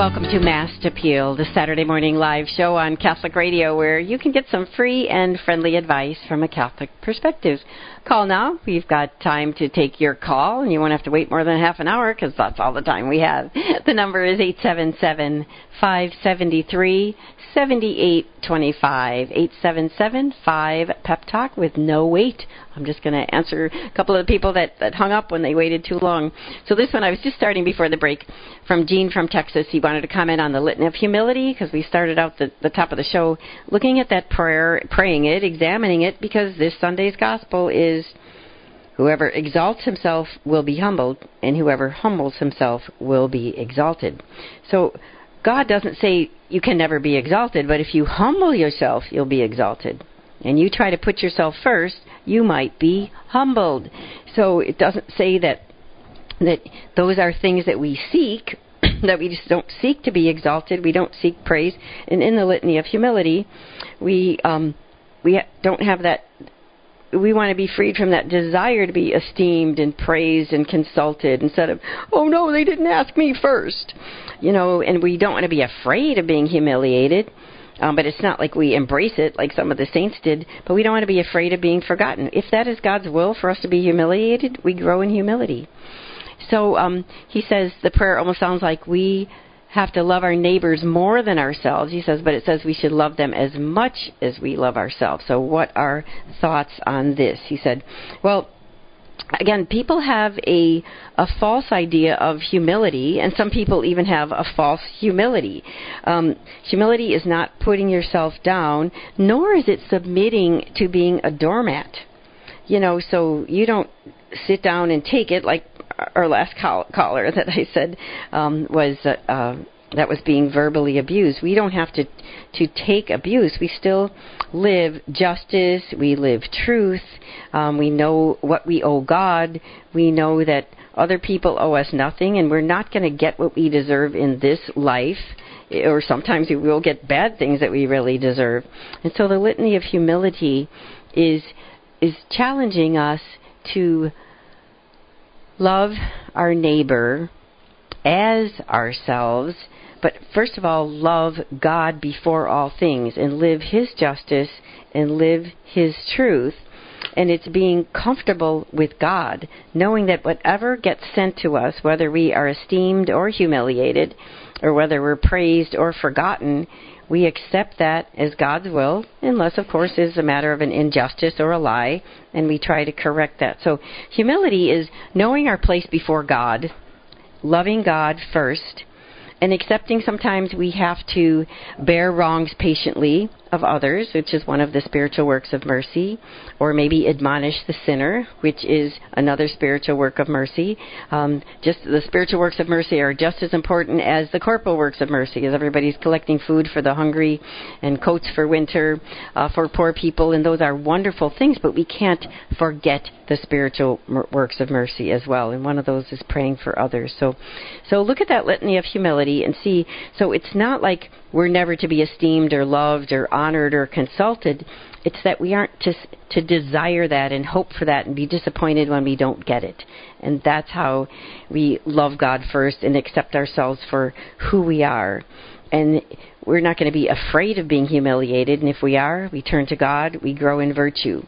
Welcome to Mast Appeal, the Saturday morning live show on Catholic Radio where you can get some free and friendly advice from a Catholic perspective. Call now. We've got time to take your call, and you won't have to wait more than half an hour because that's all the time we have. The number is 877 573 7825. 877 5 Pep Talk with no wait. I'm just going to answer a couple of the people that, that hung up when they waited too long. So this one I was just starting before the break from Gene from Texas. He wanted to comment on the litany of humility because we started out the, the top of the show looking at that prayer, praying it, examining it, because this Sunday's gospel is whoever exalts himself will be humbled, and whoever humbles himself will be exalted. So God doesn't say you can never be exalted, but if you humble yourself, you'll be exalted. And you try to put yourself first, you might be humbled. So it doesn't say that that those are things that we seek, that we just don't seek to be exalted. We don't seek praise. And in the litany of humility, we um, we don't have that. We want to be freed from that desire to be esteemed and praised and consulted instead of, oh no, they didn't ask me first you know, and we don't want to be afraid of being humiliated. Um, but it's not like we embrace it like some of the saints did. But we don't want to be afraid of being forgotten. If that is God's will for us to be humiliated, we grow in humility. So um, he says the prayer almost sounds like we have to love our neighbors more than ourselves. He says, but it says we should love them as much as we love ourselves. So, what are thoughts on this? He said, well, again, people have a a false idea of humility, and some people even have a false humility. Um, humility is not putting yourself down, nor is it submitting to being a doormat. You know, so you don't sit down and take it like our last call, caller that I said um, was. Uh, uh, that was being verbally abused. We don't have to to take abuse. We still live justice. We live truth. Um, we know what we owe God. We know that other people owe us nothing, and we're not going to get what we deserve in this life. Or sometimes we will get bad things that we really deserve. And so the litany of humility is is challenging us to love our neighbor as ourselves but first of all, love God before all things and live His justice and live His truth. And it's being comfortable with God, knowing that whatever gets sent to us, whether we are esteemed or humiliated, or whether we're praised or forgotten, we accept that as God's will, unless, of course, it's a matter of an injustice or a lie, and we try to correct that. So, humility is knowing our place before God, loving God first, and accepting sometimes we have to bear wrongs patiently of others, which is one of the spiritual works of mercy, or maybe admonish the sinner, which is another spiritual work of mercy. Um, just the spiritual works of mercy are just as important as the corporal works of mercy, as everybody's collecting food for the hungry and coats for winter uh, for poor people, and those are wonderful things. But we can't forget the spiritual works of mercy as well, and one of those is praying for others. So, so look at that litany of humility and see. So it's not like we're never to be esteemed or loved or honored or consulted. It's that we aren't to to desire that and hope for that and be disappointed when we don't get it. And that's how we love God first and accept ourselves for who we are. And we're not going to be afraid of being humiliated. And if we are, we turn to God, we grow in virtue.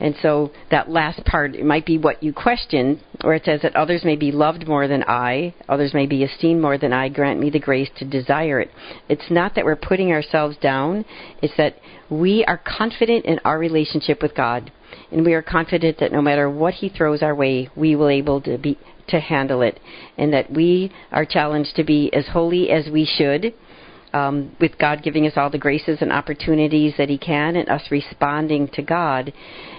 And so that last part it might be what you questioned, where it says that others may be loved more than I, others may be esteemed more than I, grant me the grace to desire it. It's not that we're putting ourselves down, it's that we are confident in our relationship with God. And we are confident that no matter what He throws our way, we will able to be to handle it, and that we are challenged to be as holy as we should, um, with God giving us all the graces and opportunities that He can, and us responding to God.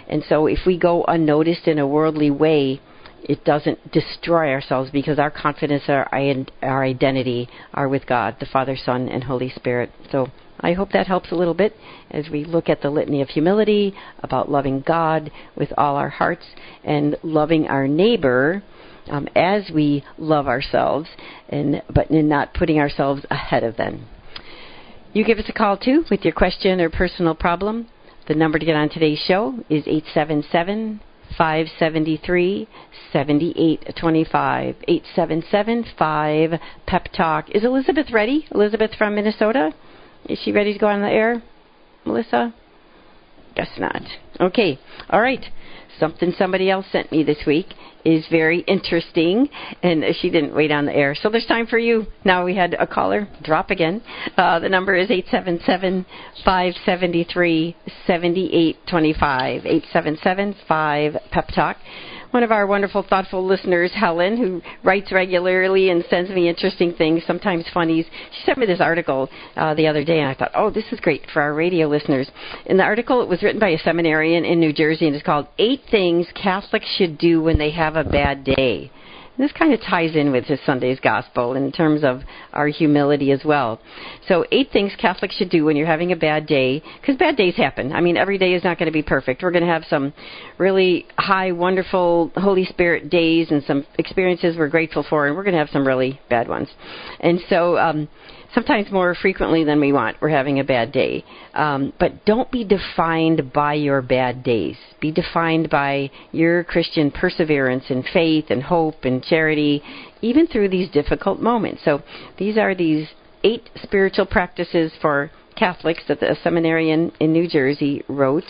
And so, if we go unnoticed in a worldly way, it doesn't destroy ourselves because our confidence, our, our identity are with God, the Father, Son, and Holy Spirit. So I hope that helps a little bit as we look at the litany of humility about loving God with all our hearts and loving our neighbor um, as we love ourselves, and but in not putting ourselves ahead of them. You give us a call too with your question or personal problem. The number to get on today's show is 877 573 7825. 877 5 Pep Talk. Is Elizabeth ready? Elizabeth from Minnesota? Is she ready to go on the air? Melissa? Guess not. Okay. All right. Something somebody else sent me this week is very interesting, and she didn't wait on the air. So there's time for you. Now we had a caller drop again. Uh, the number is 877 573 7825. 877 5 Pep Talk one of our wonderful, thoughtful listeners, Helen, who writes regularly and sends me interesting things, sometimes funnies. She sent me this article uh, the other day, and I thought, oh, this is great for our radio listeners. In the article, it was written by a seminarian in New Jersey, and it's called Eight Things Catholics Should Do When They Have a Bad Day. This kind of ties in with his Sunday's gospel in terms of our humility as well. So, eight things Catholics should do when you're having a bad day, because bad days happen. I mean, every day is not going to be perfect. We're going to have some really high, wonderful Holy Spirit days and some experiences we're grateful for, and we're going to have some really bad ones. And so, um, sometimes more frequently than we want. We're having a bad day. Um, but don't be defined by your bad days. Be defined by your Christian perseverance and faith and hope and charity, even through these difficult moments. So these are these eight spiritual practices for Catholics that the seminarian in New Jersey wrote.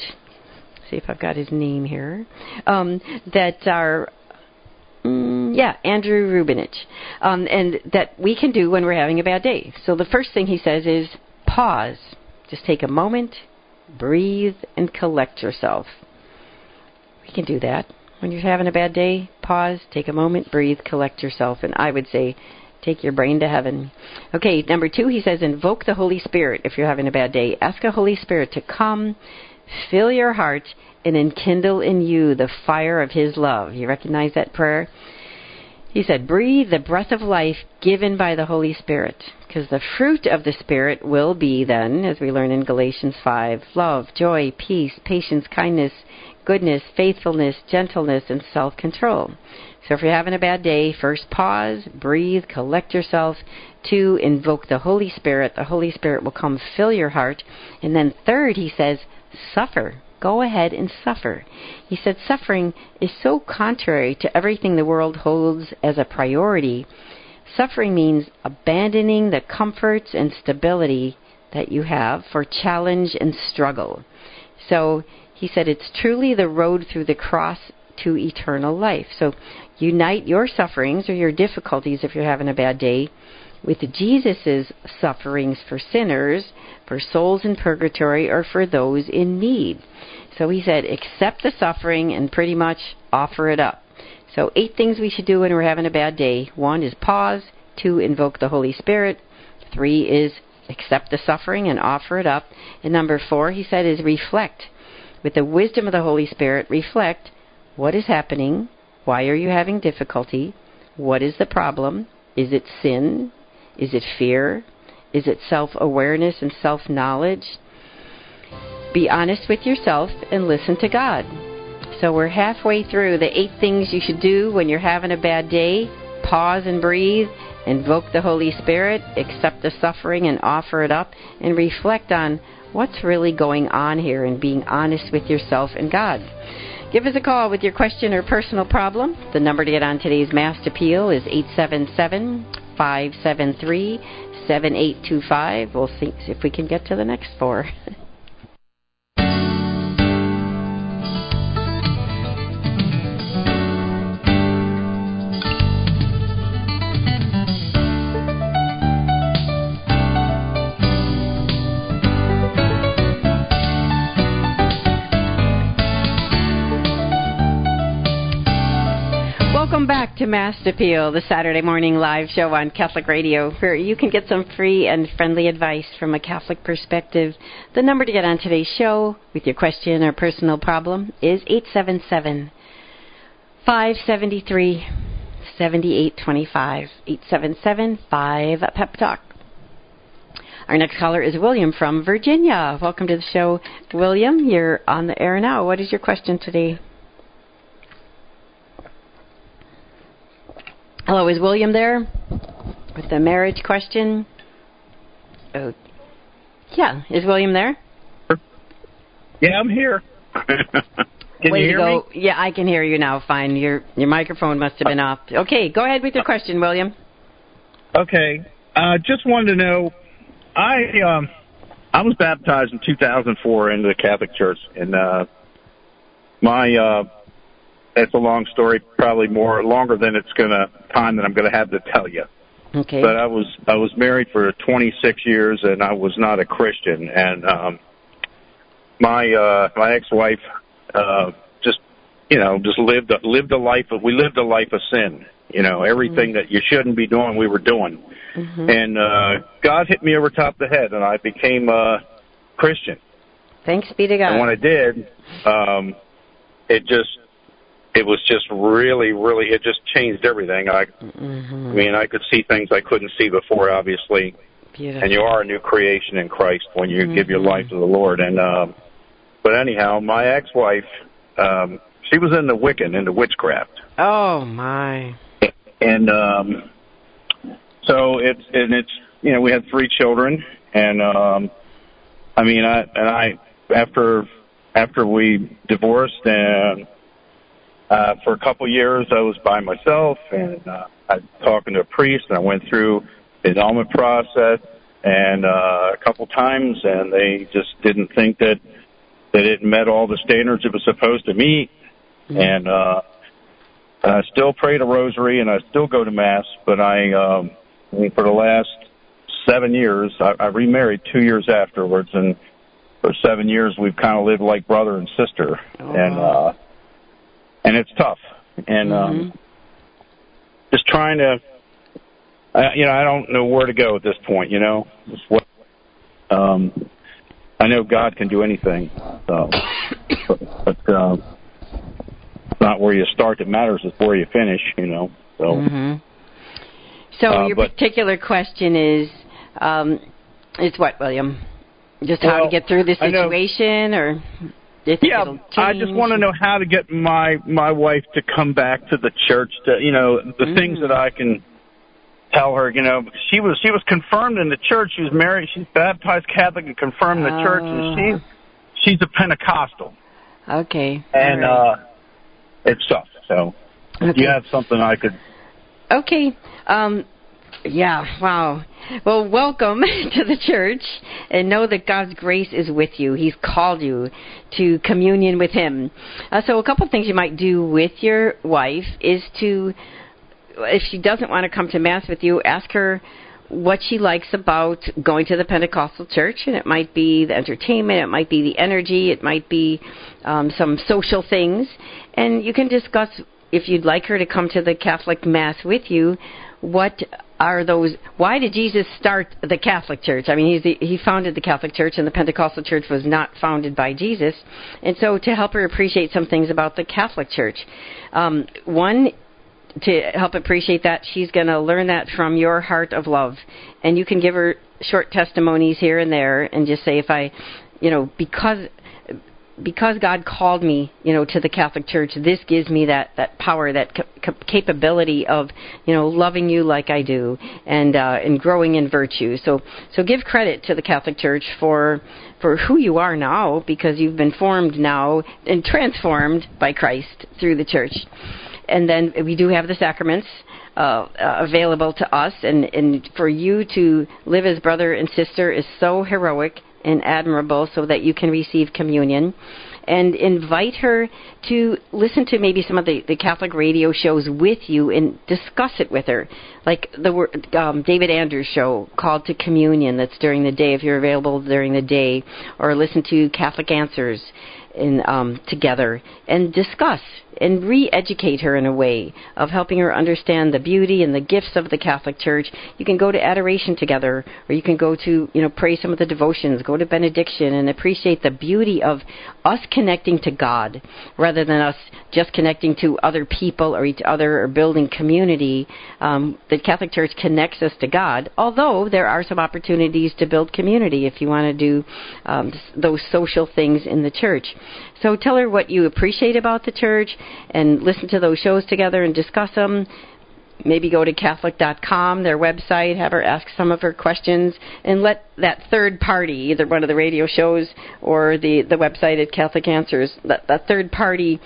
See if I've got his name here. Um, that are Mm, yeah, Andrew Rubinich. Um, and that we can do when we're having a bad day. So the first thing he says is pause. Just take a moment, breathe, and collect yourself. We can do that. When you're having a bad day, pause, take a moment, breathe, collect yourself. And I would say, take your brain to heaven. Okay, number two, he says, invoke the Holy Spirit if you're having a bad day. Ask the Holy Spirit to come, fill your heart, and enkindle in you the fire of His love. You recognize that prayer? He said, Breathe the breath of life given by the Holy Spirit. Because the fruit of the Spirit will be then, as we learn in Galatians 5, love, joy, peace, patience, kindness, goodness, faithfulness, gentleness, and self control. So if you're having a bad day, first pause, breathe, collect yourself. Two, invoke the Holy Spirit. The Holy Spirit will come fill your heart. And then third, he says, suffer go ahead and suffer. He said suffering is so contrary to everything the world holds as a priority. Suffering means abandoning the comforts and stability that you have for challenge and struggle. So he said it's truly the road through the cross to eternal life. So unite your sufferings or your difficulties if you're having a bad day with Jesus' sufferings for sinners, for souls in purgatory, or for those in need. So he said, accept the suffering and pretty much offer it up. So, eight things we should do when we're having a bad day. One is pause. Two, invoke the Holy Spirit. Three is accept the suffering and offer it up. And number four, he said, is reflect. With the wisdom of the Holy Spirit, reflect what is happening. Why are you having difficulty? What is the problem? Is it sin? Is it fear? Is it self awareness and self knowledge? Be honest with yourself and listen to God. So we're halfway through the eight things you should do when you're having a bad day. Pause and breathe, invoke the Holy Spirit, accept the suffering and offer it up, and reflect on what's really going on here and being honest with yourself and God. Give us a call with your question or personal problem. The number to get on today's Mast Appeal is 877 573 7825. We'll see if we can get to the next four. back to Mast Appeal, the Saturday morning live show on Catholic Radio, where you can get some free and friendly advice from a Catholic perspective. The number to get on today's show with your question or personal problem is 877 573 7825. 877 5 Pep Talk. Our next caller is William from Virginia. Welcome to the show, William. You're on the air now. What is your question today? Hello, is William there with the marriage question? Oh, yeah, is William there? Yeah, I'm here. can Way you hear go. me? Yeah, I can hear you now. Fine. Your your microphone must have been off. Okay, go ahead with your question, William. Okay. Uh, just wanted to know, I um, I was baptized in 2004 into the Catholic Church, and uh, my uh, it's a long story, probably more longer than it's gonna time that I'm gonna have to tell you. Okay. But I was I was married for 26 years and I was not a Christian and um my uh my ex-wife uh just you know just lived a, lived a life of we lived a life of sin. You know, everything that you shouldn't be doing we were doing. Mhm. And uh God hit me over top the head and I became a Christian. Thanks be to God. And when I did, um, it just, it was just really, really, it just changed everything. I, Mhm. I mean, I could see things I couldn't see before, obviously. Beautiful. And you are a new creation in Christ when you give your Mhm. life to the Lord. And, um, but anyhow, my ex-wife, um, she was into Wiccan, into witchcraft. Oh my. and um so it's and it's you know we had three children and um i mean i and i after after we divorced and uh for a couple years i was by myself and uh i talking to a priest and i went through his annulment process and uh a couple times and they just didn't think that that it met all the standards it was supposed to meet. And uh I still pray the rosary and I still go to mass, but I, um, I mean, for the last seven years, I, I remarried two years afterwards, and for seven years we've kind of lived like brother and sister, and uh, and it's tough, and um, just trying to, uh, you know, I don't know where to go at this point, you know, just what, um, I know God can do anything, so, but. Uh, it's not where you start that matters; it's where you finish. You know. So. Mhm. So Uh, your but- particular question is, um, is what, William? Just how Well, to get through this I situation, or do you think Yeah, I just want to know how to get my my wife to come back to the church. To you know the things that I can tell her. You know, she was she was confirmed in the church. She was married. She's baptized Catholic and confirmed in the church, and she she's a Pentecostal. Okay. And right. uh it's tough. So if you have something I could. Okay. Um, yeah, wow. Well, welcome to the church and know that God's grace is with you. He's called you to communion with Him. Uh, so, a couple things you might do with your wife is to, if she doesn't want to come to Mass with you, ask her what she likes about going to the Pentecostal church, and it might be the entertainment, it might be the energy, it might be um, some social things, and you can discuss if you'd like her to come to the Catholic Mass with you. What are those? Why did Jesus start the Catholic Church? I mean, he's the, he founded the Catholic Church, and the Pentecostal Church was not founded by Jesus. And so, to help her appreciate some things about the Catholic Church, um, one to help appreciate that, she's going to learn that from your heart of love. And you can give her short testimonies here and there and just say, if I, you know, because because God called me, you know, to the Catholic Church, this gives me that that power, that ca- ca- capability of, you know, loving you like I do, and uh, and growing in virtue. So so give credit to the Catholic Church for for who you are now, because you've been formed now and transformed by Christ through the church. And then we do have the sacraments uh, uh, available to us, and and for you to live as brother and sister is so heroic and admirable so that you can receive communion. And invite her to listen to maybe some of the, the Catholic radio shows with you and discuss it with her. Like the um, David Anders show called to communion that's during the day if you're available during the day, or listen to Catholic Answers in um, together and discuss and re-educate her in a way of helping her understand the beauty and the gifts of the Catholic Church. You can go to adoration together, or you can go to you know pray some of the devotions, go to benediction, and appreciate the beauty of us connecting to God rather than us just connecting to other people or each other or building community. Um, the Catholic Church connects us to God, although there are some opportunities to build community if you want to do um, those social things in the church. So tell her what you appreciate about the church and listen to those shows together and discuss them. Maybe go to Catholic.com, their website, have her ask some of her questions, and let that third party, either one of the radio shows or the, the website at Catholic Answers, let that third party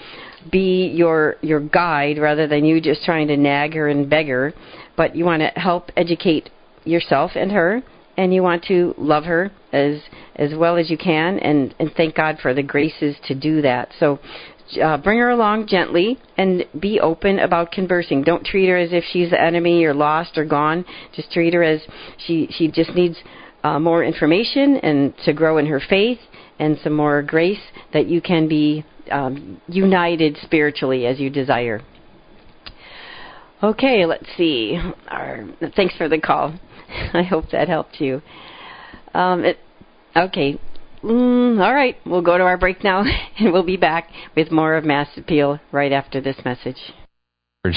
be your your guide rather than you just trying to nag her and beg her. But you want to help educate yourself and her and you want to love her as as well as you can and and thank God for the graces to do that. So uh, bring her along gently and be open about conversing. Don't treat her as if she's the enemy or lost or gone. Just treat her as she she just needs uh, more information and to grow in her faith and some more grace that you can be um, united spiritually as you desire. Okay, let's see. Our, thanks for the call. I hope that helped you. Um, it, okay, Mm, all right, we'll go to our break now, and we'll be back with more of Mast Appeal right after this message.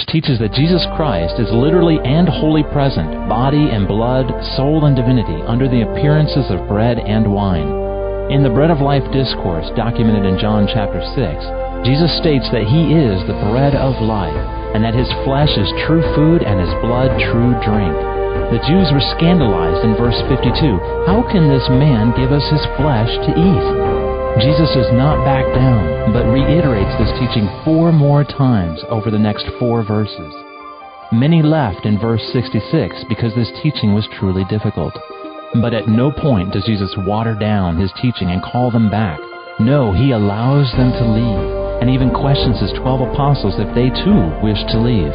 Teaches that Jesus Christ is literally and wholly present, body and blood, soul and divinity, under the appearances of bread and wine. In the Bread of Life discourse, documented in John chapter 6, Jesus states that He is the bread of life, and that His flesh is true food and His blood true drink. The Jews were scandalized in verse 52. How can this man give us his flesh to eat? Jesus does not back down, but reiterates this teaching four more times over the next four verses. Many left in verse 66 because this teaching was truly difficult. But at no point does Jesus water down his teaching and call them back. No, he allows them to leave, and even questions his twelve apostles if they too wish to leave.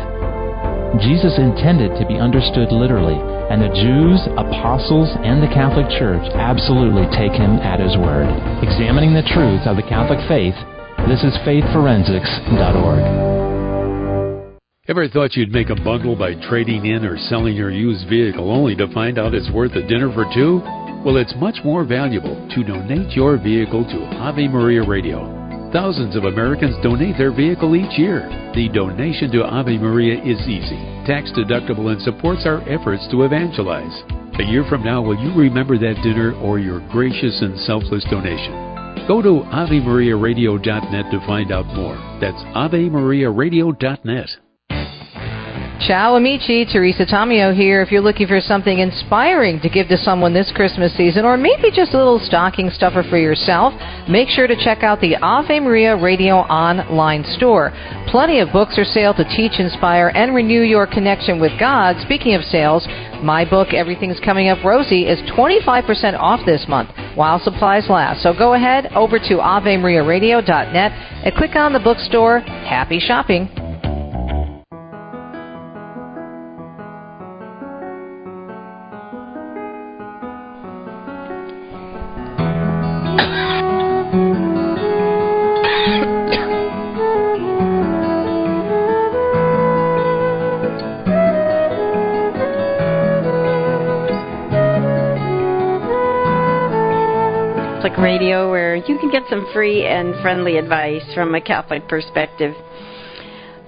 Jesus intended to be understood literally, and the Jews, apostles, and the Catholic Church absolutely take him at his word. Examining the truth of the Catholic faith, this is faithforensics.org. Ever thought you'd make a bundle by trading in or selling your used vehicle only to find out it's worth a dinner for two? Well, it's much more valuable to donate your vehicle to Ave Maria Radio. Thousands of Americans donate their vehicle each year. The donation to Ave Maria is easy, tax deductible, and supports our efforts to evangelize. A year from now, will you remember that dinner or your gracious and selfless donation? Go to AveMariaRadio.net to find out more. That's AveMariaRadio.net. Ciao amici, Teresa Tomeo here. If you're looking for something inspiring to give to someone this Christmas season, or maybe just a little stocking stuffer for yourself, make sure to check out the Ave Maria Radio online store. Plenty of books are sale to teach, inspire, and renew your connection with God. Speaking of sales, my book, Everything's Coming Up Rosie, is 25% off this month while supplies last. So go ahead over to AveMariaRadio.net and click on the bookstore. Happy shopping! Radio, where you can get some free and friendly advice from a Catholic perspective.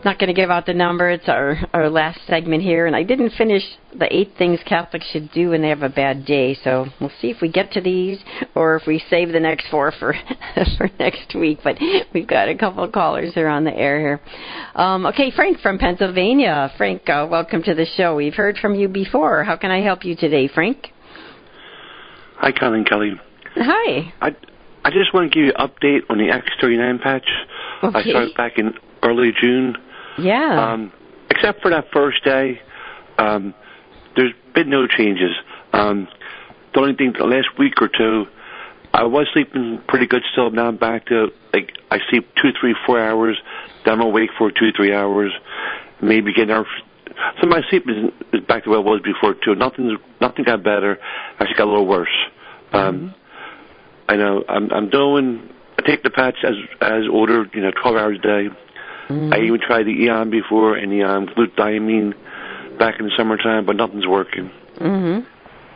Not going to give out the number. It's our our last segment here, and I didn't finish the eight things Catholics should do when they have a bad day. So we'll see if we get to these, or if we save the next four for for next week. But we've got a couple of callers here on the air here. Um, okay, Frank from Pennsylvania. Frank, uh, welcome to the show. We've heard from you before. How can I help you today, Frank? Hi, Coleen Kelly. Hi. I, I just want to give you an update on the X39 patch. Okay. I started back in early June. Yeah. Um, except for that first day, um, there's been no changes. Um, the only thing, the last week or two, I was sleeping pretty good still. Now I'm back to, like, I sleep two, three, four hours. Then I'm awake for two, three hours. Maybe getting out. So my sleep is, is back to where it was before, too. Nothing, nothing got better. Actually got a little worse. Um, Mm-hmm. I know I'm I'm doing I take the patch as as ordered, you know, twelve hours a day. Mm-hmm. I even tried the Aeon before and the um glutathione back in the summertime, but nothing's working. Mm-hmm.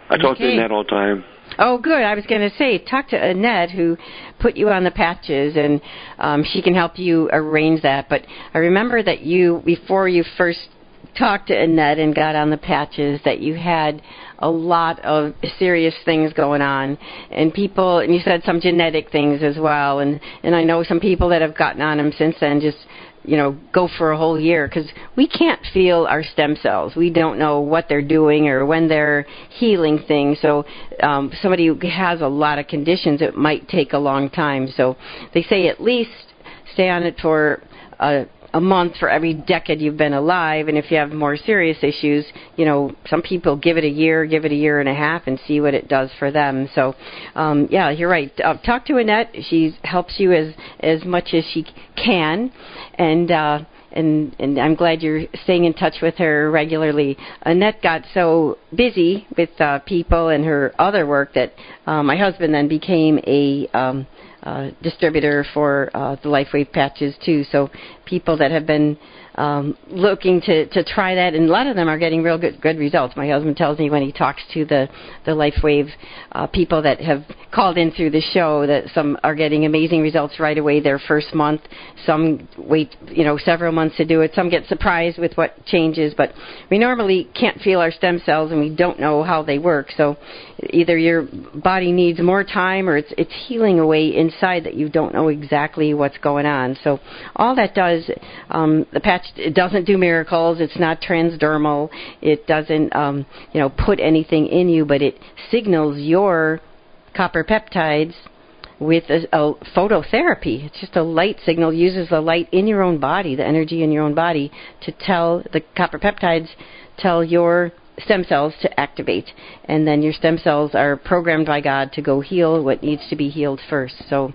I talk to Annette all the time. Oh, good. I was going to say, talk to Annette, who put you on the patches, and um, she can help you arrange that. But I remember that you, before you first talked to Annette and got on the patches, that you had a lot of serious things going on, and people, and you said some genetic things as well, and and I know some people that have gotten on them since then just you know, go for a whole year because we can't feel our stem cells. We don't know what they're doing or when they're healing things. So, um, somebody who has a lot of conditions, it might take a long time. So, they say at least stay on it for a, a month for every decade you've been alive. And if you have more serious issues, you know, some people give it a year, give it a year and a half, and see what it does for them. So, um, yeah, you're right. Uh, talk to Annette. She helps you as as much as she can, and. uh and and I'm glad you're staying in touch with her regularly. Annette got so busy with uh, people and her other work that uh, my husband then became a um, uh, distributor for uh, the LifeWave patches too. So people that have been um, looking to, to try that, and a lot of them are getting real good good results. My husband tells me when he talks to the the LifeWave uh, people that have called in through the show that some are getting amazing results right away their first month. Some wait, you know, several months to do it. Some get surprised with what changes, but we normally can't feel our stem cells and we don't know how they work. So either your body needs more time or it's it's healing away inside that you don't know exactly what's going on. So all that does um, the patch it doesn't do miracles. It's not transdermal. It doesn't um, you know put anything in you, but it signals your copper peptides with a, a, phototherapy. It's just a light signal, uses the light in your own body, the energy in your own body, to tell the copper peptides, tell your stem cells to activate. And then your stem cells are programmed by God to go heal what needs to be healed first. So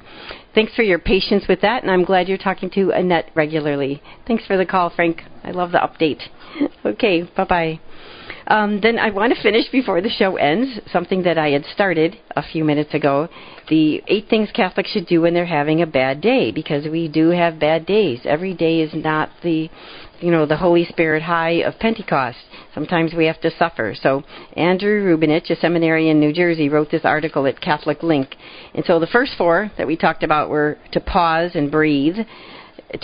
thanks for your patience with that, and I'm glad you're talking to Annette regularly. Thanks for the call, Frank. I love the update. okay, bye bye. Um, then I want to finish before the show ends something that I had started a few minutes ago. The eight things Catholics should do when they're having a bad day, because we do have bad days. Every day is not the you know, the Holy Spirit high of Pentecost. Sometimes we have to suffer. So Andrew Rubinich, a seminary in New Jersey, wrote this article at Catholic Link. And so the first four that we talked about were to pause and breathe,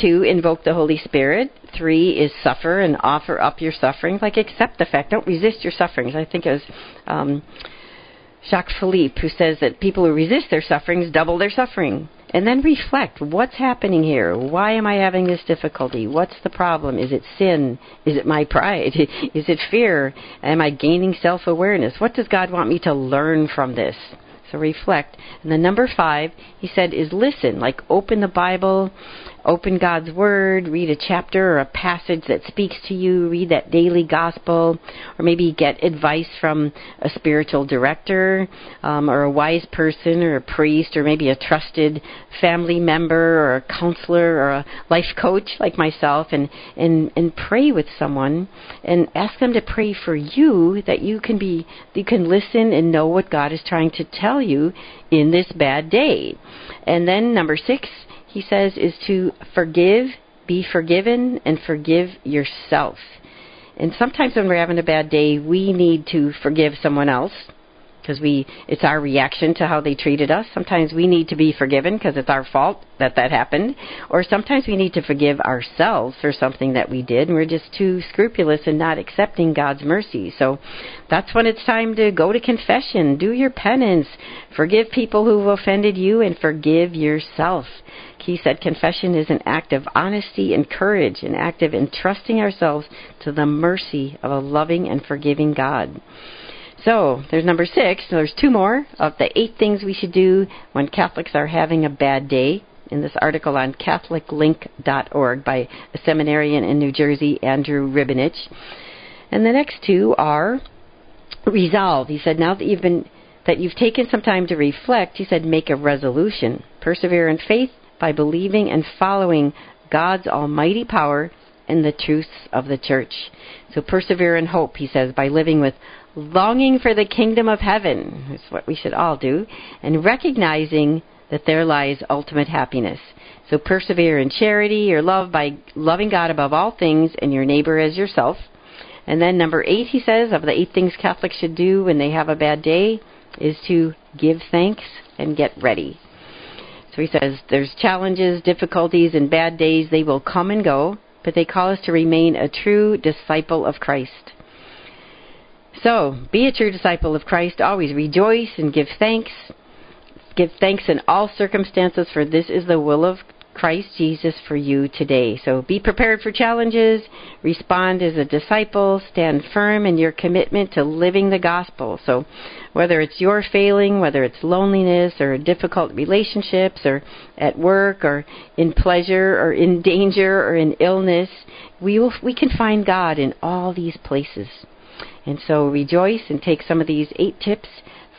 two, invoke the Holy Spirit, three is suffer and offer up your sufferings, like accept the fact, don't resist your sufferings. I think it was um, Jacques Philippe who says that people who resist their sufferings double their suffering and then reflect what's happening here? Why am i having this difficulty? What's the problem? Is it sin? Is it my pride? Is it fear? Am i gaining self awareness what does god want me to learn from this? So reflect. And the number 5 he said is listen. Like open the bible open God's Word, read a chapter or a passage that speaks to you, read that daily gospel, or maybe get advice from a spiritual director um, or a wise person or a priest or maybe a trusted family member or a counselor or a life coach like myself and, and, and pray with someone and ask them to pray for you that you can be you can listen and know what God is trying to tell you in this bad day. And then number six, he says, is to forgive, be forgiven, and forgive yourself. And sometimes when we're having a bad day, we need to forgive someone else because we it's our reaction to how they treated us. Sometimes we need to be forgiven because it's our fault that that happened, or sometimes we need to forgive ourselves for something that we did and we're just too scrupulous and not accepting God's mercy. So that's when it's time to go to confession, do your penance, forgive people who've offended you and forgive yourself. He said confession is an act of honesty and courage, an act of entrusting ourselves to the mercy of a loving and forgiving God. So there's number six. There's two more of the eight things we should do when Catholics are having a bad day. In this article on CatholicLink.org by a seminarian in New Jersey, Andrew Ribinich. And the next two are resolve. He said, now that you've been that you've taken some time to reflect, he said, make a resolution. Persevere in faith by believing and following God's almighty power and the truths of the church. So persevere in hope, he says, by living with longing for the kingdom of heaven, is what we should all do, and recognizing that there lies ultimate happiness. So persevere in charity or love by loving God above all things and your neighbor as yourself. And then number eight, he says, of the eight things Catholics should do when they have a bad day, is to give thanks and get ready. So he says, there's challenges, difficulties, and bad days. They will come and go, but they call us to remain a true disciple of Christ. So, be a true disciple of Christ. Always rejoice and give thanks. Give thanks in all circumstances, for this is the will of Christ Jesus for you today. So be prepared for challenges, respond as a disciple, stand firm in your commitment to living the gospel. So whether it's your failing, whether it's loneliness or difficult relationships or at work or in pleasure or in danger or in illness, we will, we can find God in all these places. And so rejoice and take some of these eight tips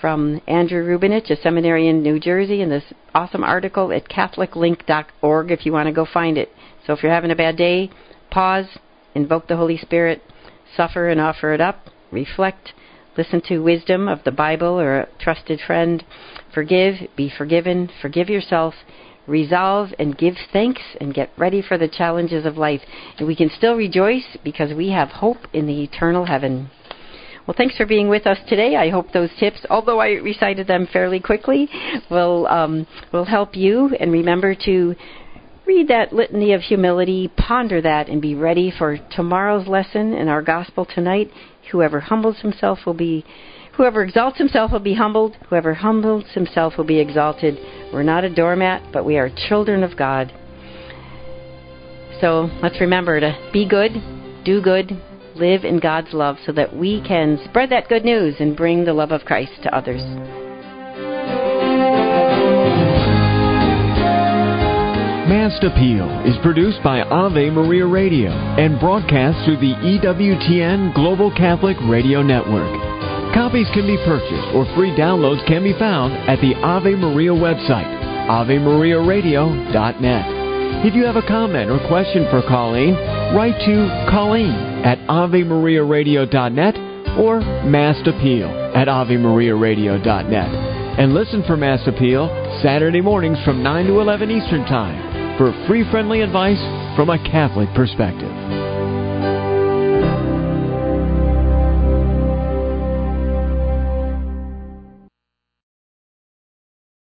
from Andrew Rubinich, a seminary in New Jersey, in this awesome article at CatholicLink.org if you want to go find it. So if you're having a bad day, pause, invoke the Holy Spirit, suffer and offer it up, reflect, listen to wisdom of the Bible or a trusted friend, forgive, be forgiven, forgive yourself, resolve and give thanks and get ready for the challenges of life. And we can still rejoice because we have hope in the eternal heaven. Well, thanks for being with us today. I hope those tips, although I recited them fairly quickly, will um, will help you. And remember to read that litany of humility, ponder that, and be ready for tomorrow's lesson in our gospel tonight. Whoever humbles himself will be. Whoever exalts himself will be humbled. Whoever humbles himself will be exalted. We're not a doormat, but we are children of God. So let's remember to be good, do good, live in God's love so that we can spread that good news and bring the love of Christ to others. Mast Appeal is produced by Ave Maria Radio and broadcast through the EWTN Global Catholic Radio Network. Copies can be purchased or free downloads can be found at the Ave Maria website, avemariaradio.net. If you have a comment or question for Coleen, write to Coleen at AveMariaRadio.net or Mast Appeal at AveMariaRadio.net. And listen for Mast Appeal Saturday mornings from 9 to 11 Eastern Time for free friendly advice from a Catholic perspective.